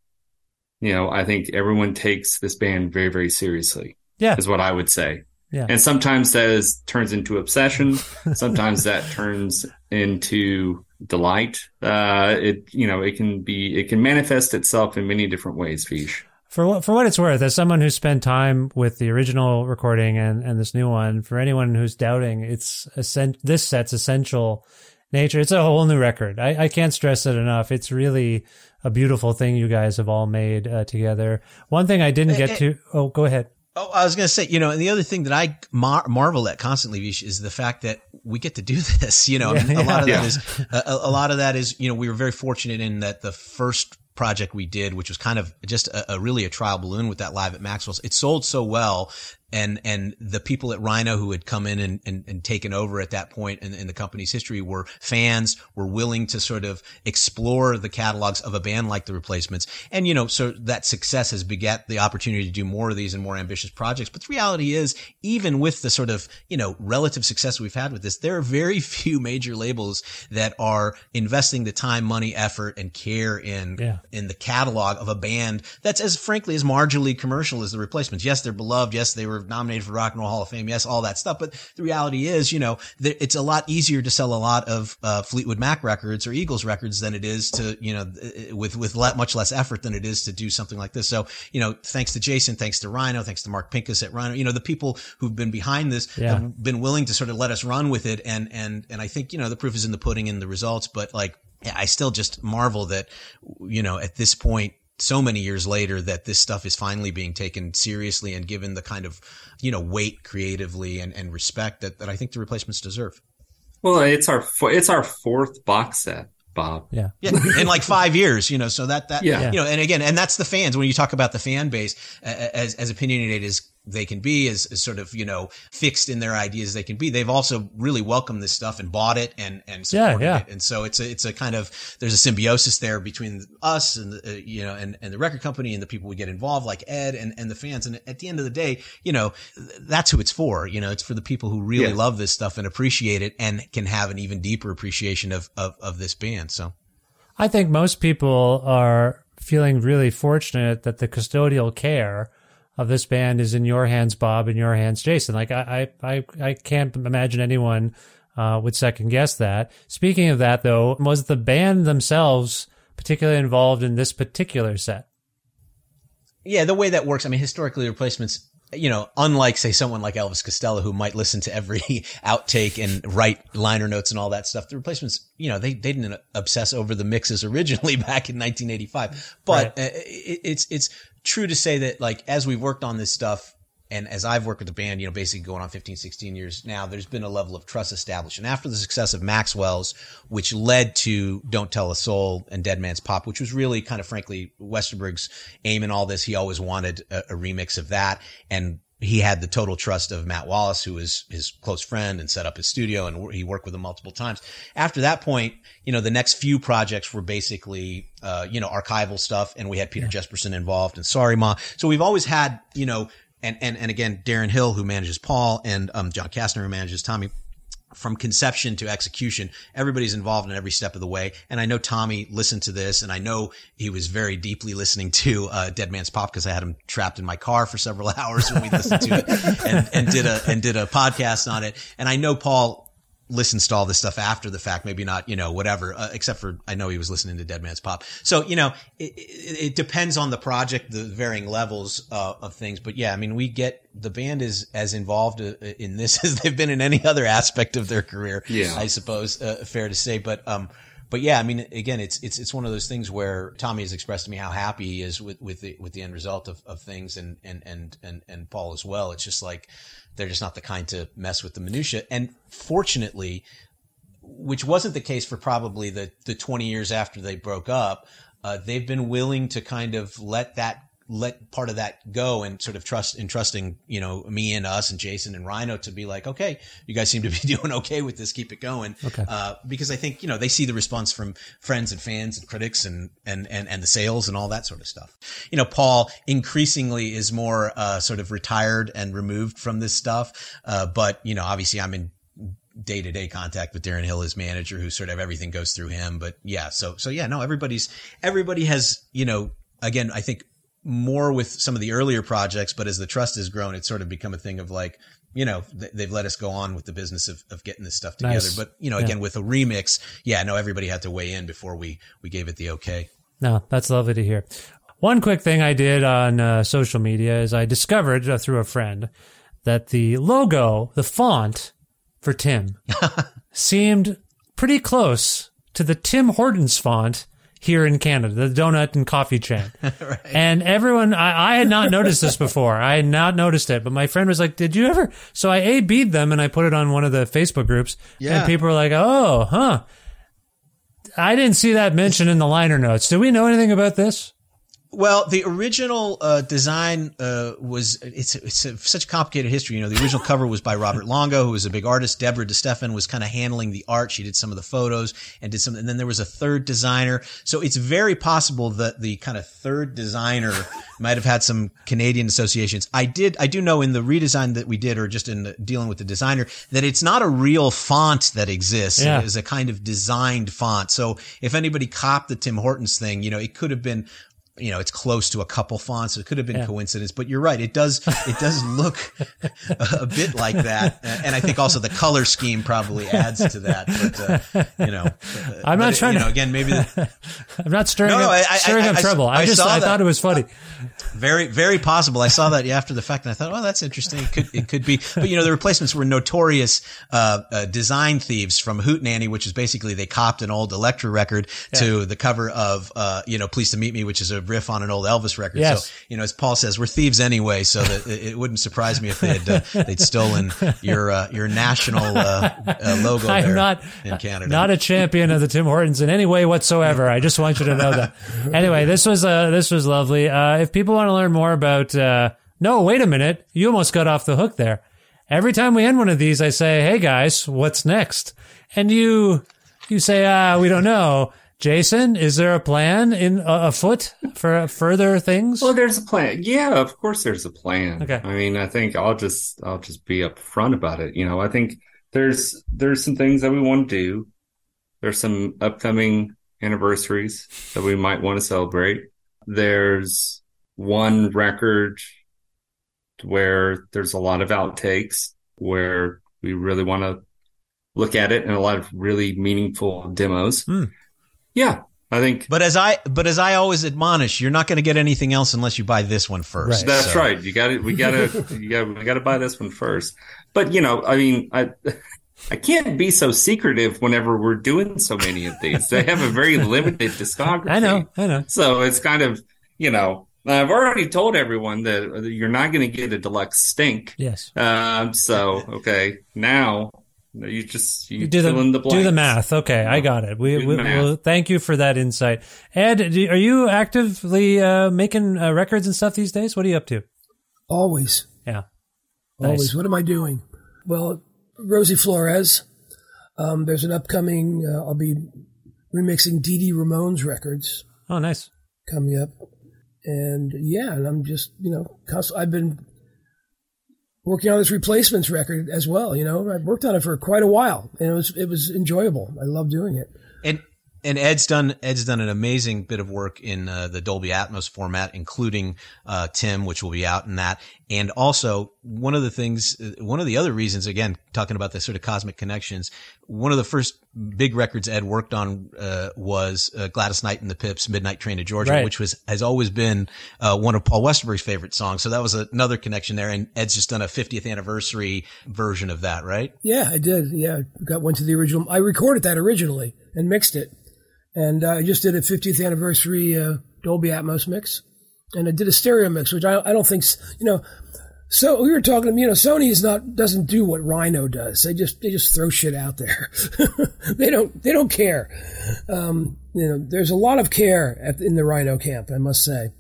You know i think everyone takes this band very very seriously yeah. is what i would say. Yeah. and sometimes that is, turns into obsession. Sometimes that turns into delight. Uh it you know it can be it can manifest itself in many different ways Vish for what for what it's worth, as someone who spent time with the original recording and, and this new one, for anyone who's doubting, it's essen- this set's essential nature. It's a whole new record. I, I can't stress it enough. It's really a beautiful thing you guys have all made uh, together. One thing I didn't get to. Oh, go ahead. Oh, I was going to say, you know, and the other thing that I mar- marvel at constantly, Vish, is the fact that we get to do this. You know, yeah, I mean, a lot of yeah. that is a, a, lot of that is, you know, we were very fortunate in that the first project we did, which was kind of just a, a, really a trial balloon with that live at Maxwell's. It sold so well and and the people at Rhino who had come in and, and, and taken over at that point in, in, the company's history were fans, were willing to sort of explore the catalogs of a band like the Replacements, and you know, so that success has begat the opportunity to do more of these and more ambitious projects. But the reality is, even with the sort of you know relative success we've had with this, there are very few major labels that are investing the time, money, effort, and care in yeah. in the catalog of a band that's as frankly as marginally commercial as the Replacements. Yes, they're beloved. Yes, they were nominated for Rock and Roll Hall of Fame. Yes, all that stuff. But the reality is, you know, it's a lot easier to sell a lot of uh, Fleetwood Mac records or Eagles records than it is to, you know, with with much less effort than it is to do something like this. So, you know, thanks to Jason, thanks to Rhino, thanks to Mark Pinkus at Rhino, you know, the people who've been behind this yeah. have been willing to sort of let us run with it. And and and I think you know the proof is in the pudding in the results. But like, I still just marvel that, you know, at this point so many years later that this stuff is finally being taken seriously and given the kind of you know weight creatively and, and respect that, that I think the replacements deserve. Well, it's our it's our fourth box set. Bob. Yeah. Yeah. In like five years, you know, so that, that, yeah. you know, and again, and that's the fans. When you talk about the fan base, as, as opinionated as they can be, as, as sort of, you know, fixed in their ideas they can be, they've also really welcomed this stuff and bought it and, and supported yeah. it. And so it's a, it's a kind of, there's a symbiosis there between us and, the, uh, you know, and, and the record company and the people we get involved, like Ed and, and the fans. And at the end of the day, you know, that's who it's for. You know, it's for the people who really Yeah. love this stuff and appreciate it and can have an even deeper appreciation of, of, of this band. So. I think most people are feeling really fortunate that the custodial care of this band is in your hands, Bob, in your hands, Jason. Like I, I, I, can't imagine anyone uh, would second guess that. Speaking of that, though, was the band themselves particularly involved in this particular set? Yeah, the way that works, I mean, historically, replacements, you know, unlike, say, someone like Elvis Costello, who might listen to every outtake and write liner notes and all that stuff, the replacements, you know, they, they didn't obsess over the mixes originally back in 1985. But uh, it, it's, it's true to say that, like, as we've worked on this stuff, and as I've worked with the band, you know, basically going on 15, 16 years now, there's been a level of trust established. And after the success of Maxwell's, which led to Don't Tell a Soul and Dead Man's Pop, which was really kind of frankly Westerberg's aim in all this, he always wanted a, a remix of that. And he had the total trust of Matt Wallace, who was his close friend and set up his studio and he worked with him multiple times. After that point, you know, the next few projects were basically, uh, you know, archival stuff and we had Peter Jesperson involved and Sorry Ma. So we've always had, you know, and, and, and again, Darren Hill, who manages Paul and, um, John Kastner, who manages Tommy from conception to execution, everybody's involved in every step of the way. And I know Tommy listened to this and I know he was very deeply listening to, uh, Dead Man's Pop because I had him trapped in my car for several hours when we listened to it and, and did a, and did a podcast on it. And I know Paul listens to all this stuff after the fact, maybe not, you know, whatever, uh, except for I know he was listening to Dead Man's Pop. So, you know, it, it, it depends on the project, the varying levels uh, of things. But yeah, I mean, we get the band is as involved uh, in this as they've been in any other aspect of their career. Yeah. I suppose, uh, fair to say. But, um, but yeah, I mean, again, it's it's it's one of those things where Tommy has expressed to me how happy he is with with the with the end result of, of things, and and and and and Paul as well. It's just like they're just not the kind to mess with the minutia. And fortunately, which wasn't the case for probably the the twenty years after they broke up, uh, they've been willing to kind of let that let part of that go and sort of trust entrusting you know me and us and Jason and Rhino to be like okay you guys seem to be doing okay with this keep it going Okay. uh, because I think you know they see the response from friends and fans and critics and and and and the sales and all that sort of stuff you know Paul increasingly is more uh, sort of retired and removed from this stuff uh, but you know obviously I'm in day to day contact with Darren Hill, his manager, who sort of everything goes through him. But yeah, so, so yeah, no, everybody's, everybody has, you know, again, I think more with some of the earlier projects, but as the trust has grown, it's sort of become a thing of like, you know, th- they've let us go on with the business of, of getting this stuff together. Nice. But, you know, again, with a remix, yeah, no, everybody had to weigh in before we, we gave it the okay. No, that's lovely to hear. One quick thing I did on uh, social media is I discovered uh, through a friend that the logo, the font for Tim, seemed pretty close to the Tim Hortons font here in Canada, the donut and coffee chain. And everyone, I, I had not noticed this before. I had not noticed it, but my friend was like, "Did you ever?" So I a beat them and I put it on one of the Facebook groups, Yeah. and people were like, "Oh, huh." I didn't see that mentioned in the liner notes. Do we know anything about this? Well, the original uh, design uh, was it's it's a, such a complicated history. You know, the original cover was by Robert Longo, who was a big artist. Deborah DeStefan was kind of handling the art. She did some of the photos and did some. And then there was a third designer. So it's very possible that the kind of third designer might have had some Canadian associations. I did. I do know in the redesign that we did, or just in the, dealing with the designer, that it's not a real font that exists. Yeah. It is a kind of designed font. So if anybody copped the Tim Hortons thing, you know, it could have been you know, it's close to a couple fonts. It could have been Yeah. coincidence, but you're right. It does, it does look a, a bit like that. And I think also the color scheme probably adds to that. But, uh, you know, uh, I'm not but, trying you to- know, again, maybe the, I'm not stirring No, no, up, I- I- stirring I- up trouble. I, just I that. thought it was funny. very, very possible. I saw that after the fact and I thought, oh, that's interesting. It could, it could be, but you know, the replacements were notorious, uh, uh, design thieves from Hootenanny, which is basically they copped an old Elektra record to the cover of, uh, you know, Pleased to Meet Me, which is a riff on an old Elvis record. Yes. So, you know, as Paul says, we're thieves anyway. So that it, wouldn't surprise me if they had, uh, they'd stolen your, uh, your national, uh, uh logo I'm there not in Canada. not a champion of the Tim Hortons in any way whatsoever. I just want you to know that. Anyway, this was uh, this was lovely. Uh, if people want to learn more about uh, no, wait a minute. You almost got off the hook there. Every time we end one of these, I say, Hey guys, what's next? And you, you say, ah, we don't know. Jason, is there a plan in uh, afoot for further things? Well, there's a plan. Yeah, of course there's a plan. Okay. I mean, I think I'll just I'll just be upfront about it. You know, I think there's there's some things that we want to do. There's some upcoming anniversaries that we might want to celebrate. There's one record where there's a lot of outtakes where we really want to look at it and a lot of really meaningful demos. Hmm. Yeah, I think But as I but as I always admonish, you're not going to get anything else unless you buy this one first. Right. That's So- right. You got to We got to. You got. We got to buy this one first. But you know, I mean, I. I can't be so secretive whenever we're doing so many of these. They have a very limited discography. I know, I know. So it's kind of, you know, I've already told everyone that you're not going to get a deluxe stink. Yes. Um, so okay, now you just you, You do fill in the, the do the math. Okay, I got it. We, Do we the well, thank you for that insight. Ed, do, are you actively uh, making uh, records and stuff these days? What are you up to? Always. Yeah. Nice. Always. What am I doing? Well, Rosie Flores. Um, there's an upcoming. Uh, I'll be remixing Dee Dee Ramone's records Oh, nice. coming up, and yeah, and I'm just you know, const- I've been working on this replacements record as well. You know, I've worked on it for quite a while, and it was it was enjoyable. I love doing it. And and Ed's done Ed's done an amazing bit of work in uh, the Dolby Atmos format, including uh, Tim, which will be out in that. And also one of the things, uh, one of the other reasons, again, talking about the sort of cosmic connections. One of the first big records Ed worked on uh, was uh, Gladys Knight and the Pips' "Midnight Train to Georgia," Right. which was has always been uh, one of Paul Westerberg's favorite songs. So that was another connection there. And Ed's just done a 50th anniversary version of that, right? Yeah, I did. Yeah, got went to the original. I recorded that originally and mixed it, and uh, I just did a 50th anniversary uh, Dolby Atmos mix, and I did a stereo mix, which I, I don't think you know. So we were talking. You know, Sony is not doesn't do what Rhino does. They just they just throw shit out there. they don't they don't care. Um, you know, there's a lot of care at, in the Rhino camp, I must say.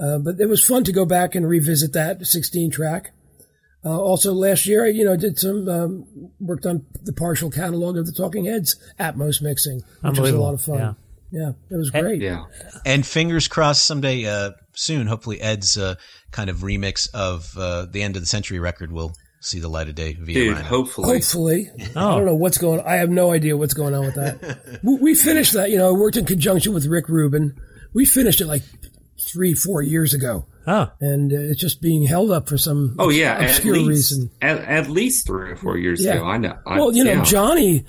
Uh, but it was fun to go back and revisit that 16 track. Uh, also, last year, I, you know, did some um, worked on the partial catalog of the Talking Heads Atmos mixing, which was a lot of fun. Yeah. Yeah, it was great. Yeah. And fingers crossed someday uh, soon, hopefully Ed's uh, kind of remix of uh, the end of the century record will see the light of day via Dude, Rhino. hopefully. Hopefully, Oh. I don't know what's going. I have no idea what's going on with that. we, we finished that. You know, I worked in conjunction with Rick Rubin. We finished it like three, four years ago, Oh, and uh, it's just being held up for some Oh yeah, at obscure least reason. at, at least three or four years Yeah. ago. I know. I, Well, you know, yeah. Johnny,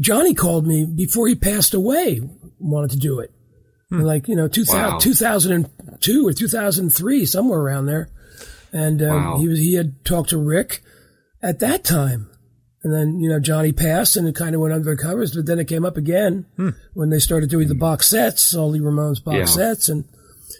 Johnny called me before he passed away, wanted to do it. Like, you know, 2000, Wow. 2002 or 2003, somewhere around there. And um, Wow. he was, he had talked to Rick at that time. And then, you know, Johnny passed and it kind of went under the covers, but then it came up again when they started doing the box sets, all the Ramones box Yeah. sets. And,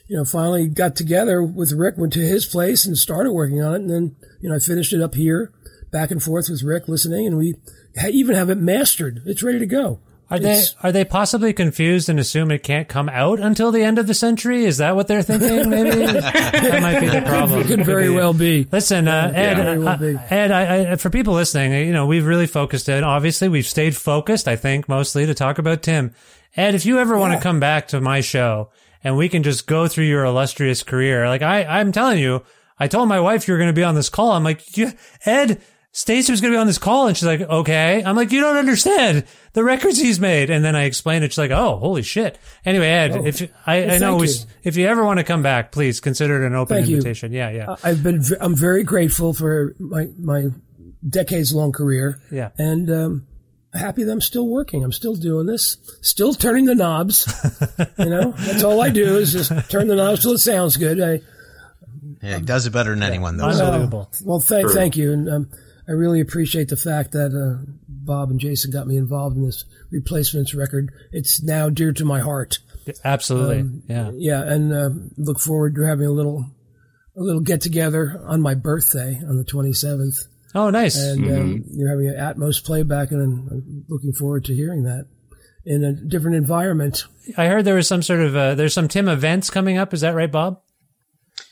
you know, finally got together with Rick, went to his place and started working on it. And then, you know, I finished it up here, back and forth with Rick listening, and we ha- even have it mastered. It's ready to go. are they are they possibly confused and assume it can't come out until the end of the century? Is that what they're thinking? Maybe that might be the problem. It could very be. well be. Listen, uh, Ed, very well uh, be. Ed, I, I, for people listening, you know, we've really focused in. Obviously, we've stayed focused, I think, mostly to talk about Tim. Ed, if you ever want to come back to my show and we can just go through your illustrious career, like I, I'm telling you, I told my wife you're going to be on this call. I'm like, "You- Ed, Stasium was going to be on this call. And she's like, okay. I'm like, you don't understand the records he's made. And then I explained it. She's like, oh, holy shit. Anyway, Ed, if you- I, I know we, you. if you ever want to come back, please consider it an open Thank you. invitation. Yeah, yeah. I've been, v- I'm very grateful for my, my decades long career. Yeah. And, um, happy that I'm still working. I'm still doing this, still turning the knobs. you know, that's all I do is just turn the knobs till it sounds good. I, Yeah, he does it better than anyone, though. Unbelievable. So. Well, thank, thank you. And um, I really appreciate the fact that uh, Bob and Jason got me involved in this replacements record. It's now dear to my heart. Absolutely. Um, yeah. Yeah, and uh, look forward to having a little a little get together on my birthday on the 27th. Oh, nice. And um, you're having an Atmos playback, and I'm looking forward to hearing that in a different environment. I heard there was some sort of uh, there's some Tim events coming up. Is that right, Bob?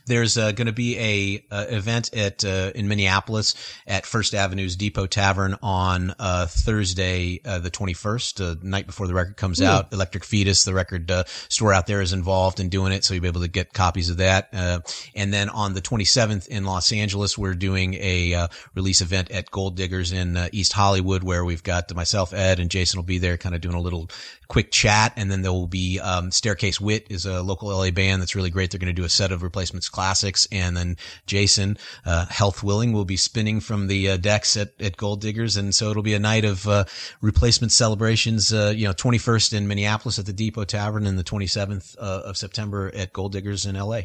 There's uh, going to be a uh, event at uh, in Minneapolis at First Avenue's Depot Tavern on uh, Thursday, uh, the 21st, uh, night before the record comes Hmm. out. Electric Fetus, the record uh, store out there, is involved in doing it, so you'll be able to get copies of that. Uh, and then on the 27th in Los Angeles, we're doing a uh, release event at Gold Diggers in uh, East Hollywood, where we've got myself, Ed, and Jason will be there, kind of doing a little quick chat, and then there will be um, Staircase Wit is a local LA band that's really great. They're going to do a set of replacements classics, and then Jason, uh, health willing, will be spinning from the uh, decks at, at Gold Diggers, and so it'll be a night of uh, replacement celebrations. Uh, you know, 21st in Minneapolis at the Depot Tavern, and the 27th uh, of September at Gold Diggers in LA.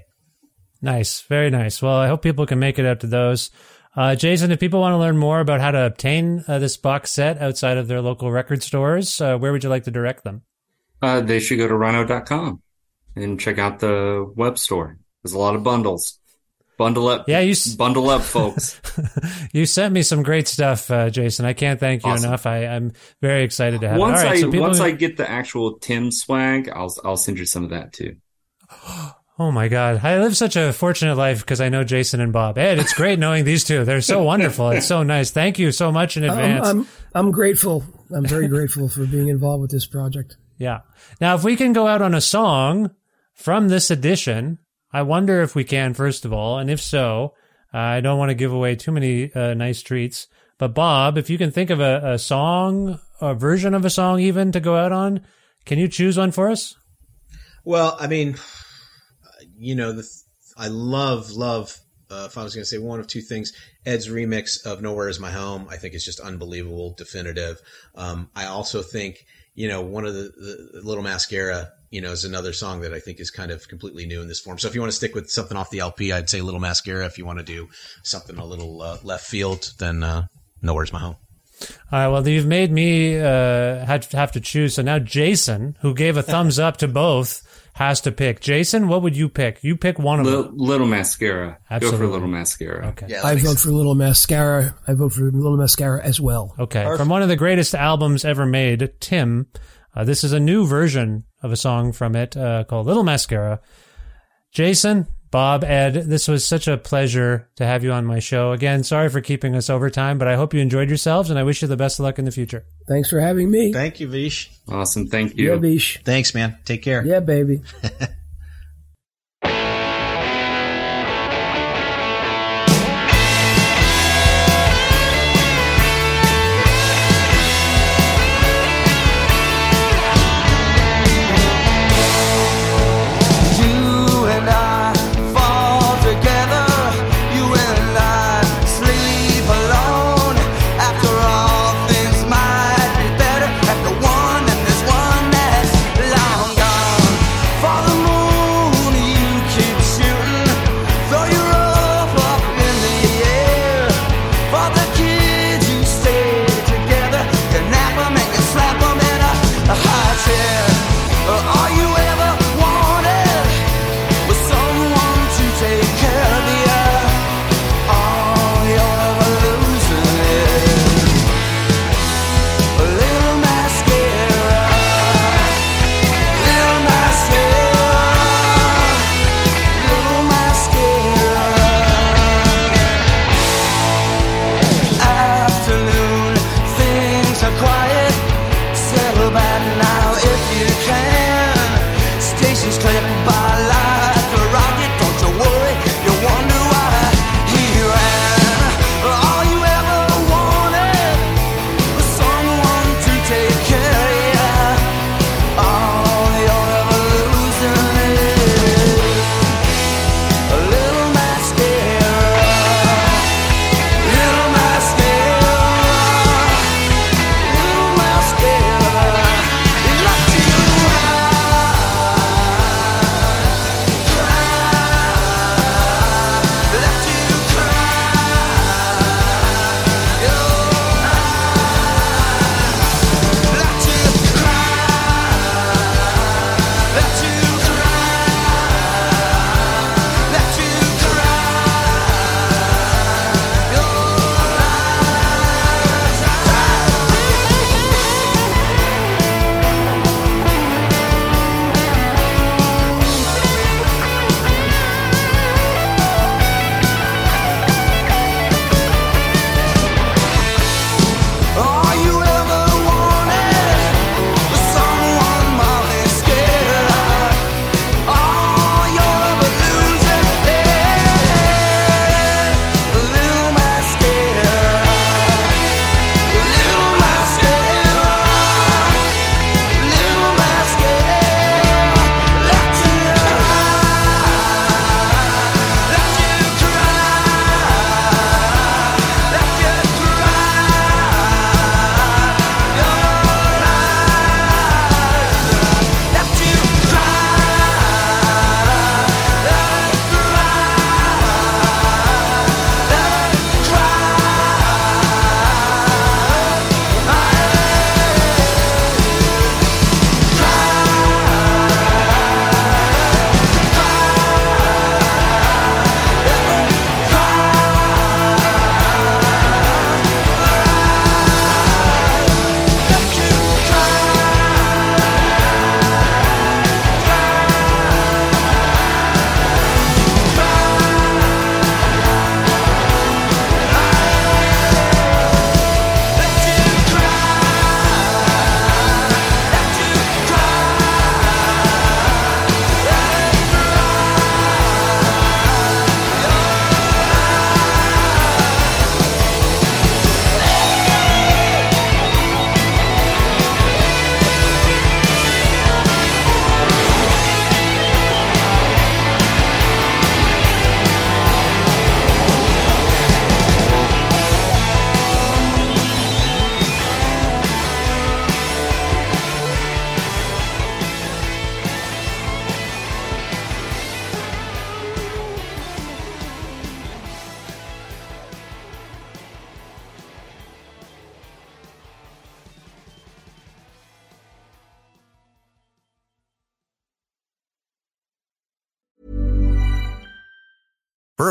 Nice, very nice. Well, I hope people can make it out to those. Uh, Jason, if people want to learn more about how to obtain uh, this box set outside of their local record stores, uh, where would you like to direct them? Uh, they should go to rhino.com and check out the web store. There's a lot of bundles. Bundle up. Yeah, you s- bundle up, folks. You sent me some great stuff, uh, Jason. I can't thank you Awesome. enough. I, I'm very excited to have once it. All right, I so people once can- I get the actual Tim swag, I'll I'll send you some of that too. Oh my God. I live such a fortunate life because I know Jason and Bob. Ed, it's great knowing these two. They're so wonderful. It's so nice. Thank you so much in I'm, advance. I'm I'm grateful. I'm very grateful for being involved with this project. Yeah. Now, if we can go out on a song from this edition, I wonder if we can, first of all. And if so, I don't want to give away too many uh, nice treats. But Bob, if you can think of a, a song, a version of a song even to go out on, can you choose one for us? Well, I mean, you know, the, I love, love. Uh, if I was going to say one of two things, Ed's remix of "Nowhere Is My Home," I think is just unbelievable, definitive. Um, I also think, you know, one of the, the Little Mascara, you know, is another song that I think is kind of completely new in this form. So if you want to stick with something off the LP, I'd say Little Mascara. If you want to do something a little uh, left field, then uh, "Nowhere's My Home." All right. Well, you've made me uh, have have to choose. So now Jason, who gave a thumbs up to both, has to pick. Jason, what would you pick? You pick one of Little, them. little mascara. Absolutely. Go Absolutely. for little mascara. Okay. Yeah, I vote for Little Mascara. I vote for Little Mascara as well. Okay. From one of the greatest albums ever made, Tim. Uh, this is a new version of a song from it uh, called Little Mascara. Jason, Bob, Ed, this was such a pleasure to have you on my show. Again, sorry for keeping us over time, but I hope you enjoyed yourselves and I wish you the best of luck in the future. Thanks for having me. Thank you, Vish. Awesome. Thank Yeah, you. Vish. Thanks, man. Take care. Yeah, baby.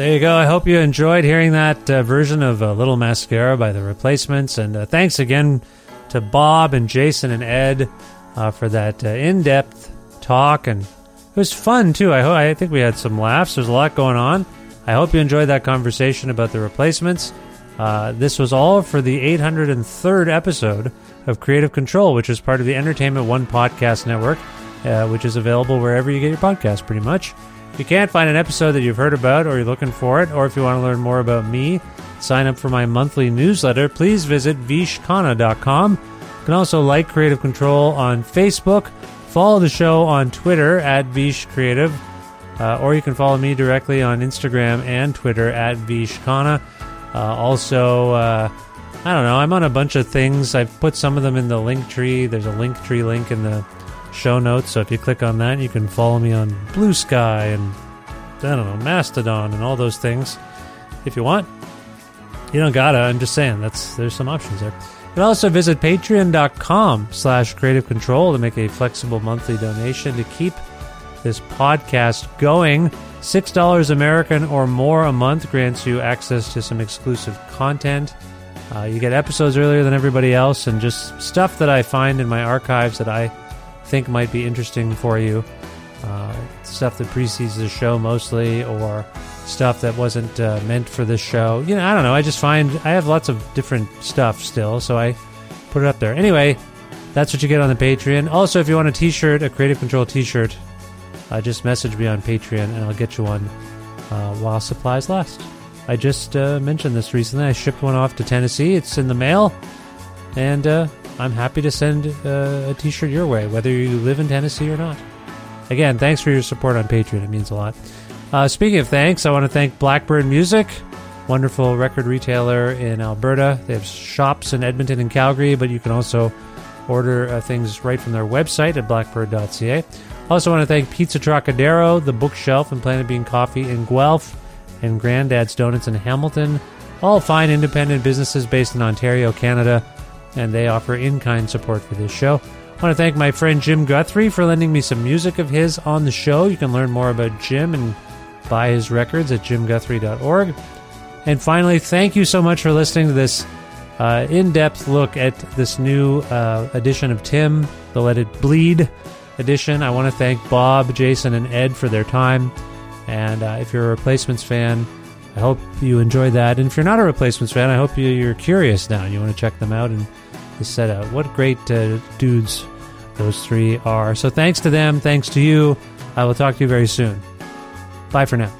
There you go. I hope you enjoyed hearing that uh, version of uh, Little Mascara by The Replacements. And uh, thanks again to Bob and Jason and Ed uh, for that uh, in depth talk. And it was fun, too. I, ho- I think we had some laughs. There's a lot going on. I hope you enjoyed that conversation about The Replacements. Uh, this was all for the 803rd episode of Kreative Kontrol, which is part of the Entertainment One Podcast Network, which is available wherever you get your podcast, pretty much. If you can't find an episode that you've heard about or you're looking for it, or if you want to learn more about me, sign up for my monthly newsletter, please visit vishkhanna.com. You can also like Kreative Kontrol on Facebook, follow the show on Twitter at Vish Kreative, uh, or you can follow me directly on Instagram and Twitter at Vishkhanna. Uh, also, uh, I don't know, I'm on a bunch of things. I've put some of them in the link tree. There's a link tree link in the show notes. So if you click on that, you can follow me on Blue Sky and I don't know, Mastodon and all those things if you want. You don't gotta, I'm just saying that's there's some options there. You can also visit patreon.com slash kreative kontrol to make a flexible monthly donation to keep this podcast going. $6 American or more a month grants you access to some exclusive content. Uh, you get episodes earlier than everybody else and just stuff that I find in my archives that I think might be interesting for you. Uh, stuff that precedes the show mostly, or stuff that wasn't uh, meant for this show. You know, I don't know. I just find I have lots of different stuff still, so I put it up there. Anyway, that's what you get on the Patreon. Also, if you want a T-shirt, a Kreative Kontrol T-shirt, uh, just message me on Patreon, and I'll get you one uh, while supplies last. I just uh, mentioned this recently. I shipped one off to Tennessee. It's in the mail, and uh, I'm happy to send uh, a T-shirt your way, whether you live in Tennessee or not. Again, thanks for your support on Patreon. It means a lot. Uh, speaking of thanks, I want to thank Blackbyrd Myoozik, wonderful record retailer in Alberta. They have shops in Edmonton and Calgary, but you can also order uh, things right from their website at blackbyrd.ca. Also, want to thank Pizza Trokadero, The Bookshelf, and Planet Bean Coffee in Guelph, and Grandad's Donuts in Hamilton. All fine independent businesses based in Ontario, Canada, and they offer in kind support for this show. I want to thank my friend Jim Guthrie for lending me some music of his on the show. You can learn more about Jim and buy his records at jimguthrie.org. And finally, thank you so much for listening to this uh, in depth look at this new uh, edition of Tim, the Let It Bleed edition. I want to thank Bob, Jason, and Ed for their time. And uh, if you're a replacements fan, I hope you enjoyed that. And if you're not a replacements fan, I hope you, you're curious now and you want to check them out and set out. What great uh, dudes those three are. So thanks to them. Thanks to you. I will talk to you very soon. Bye for now.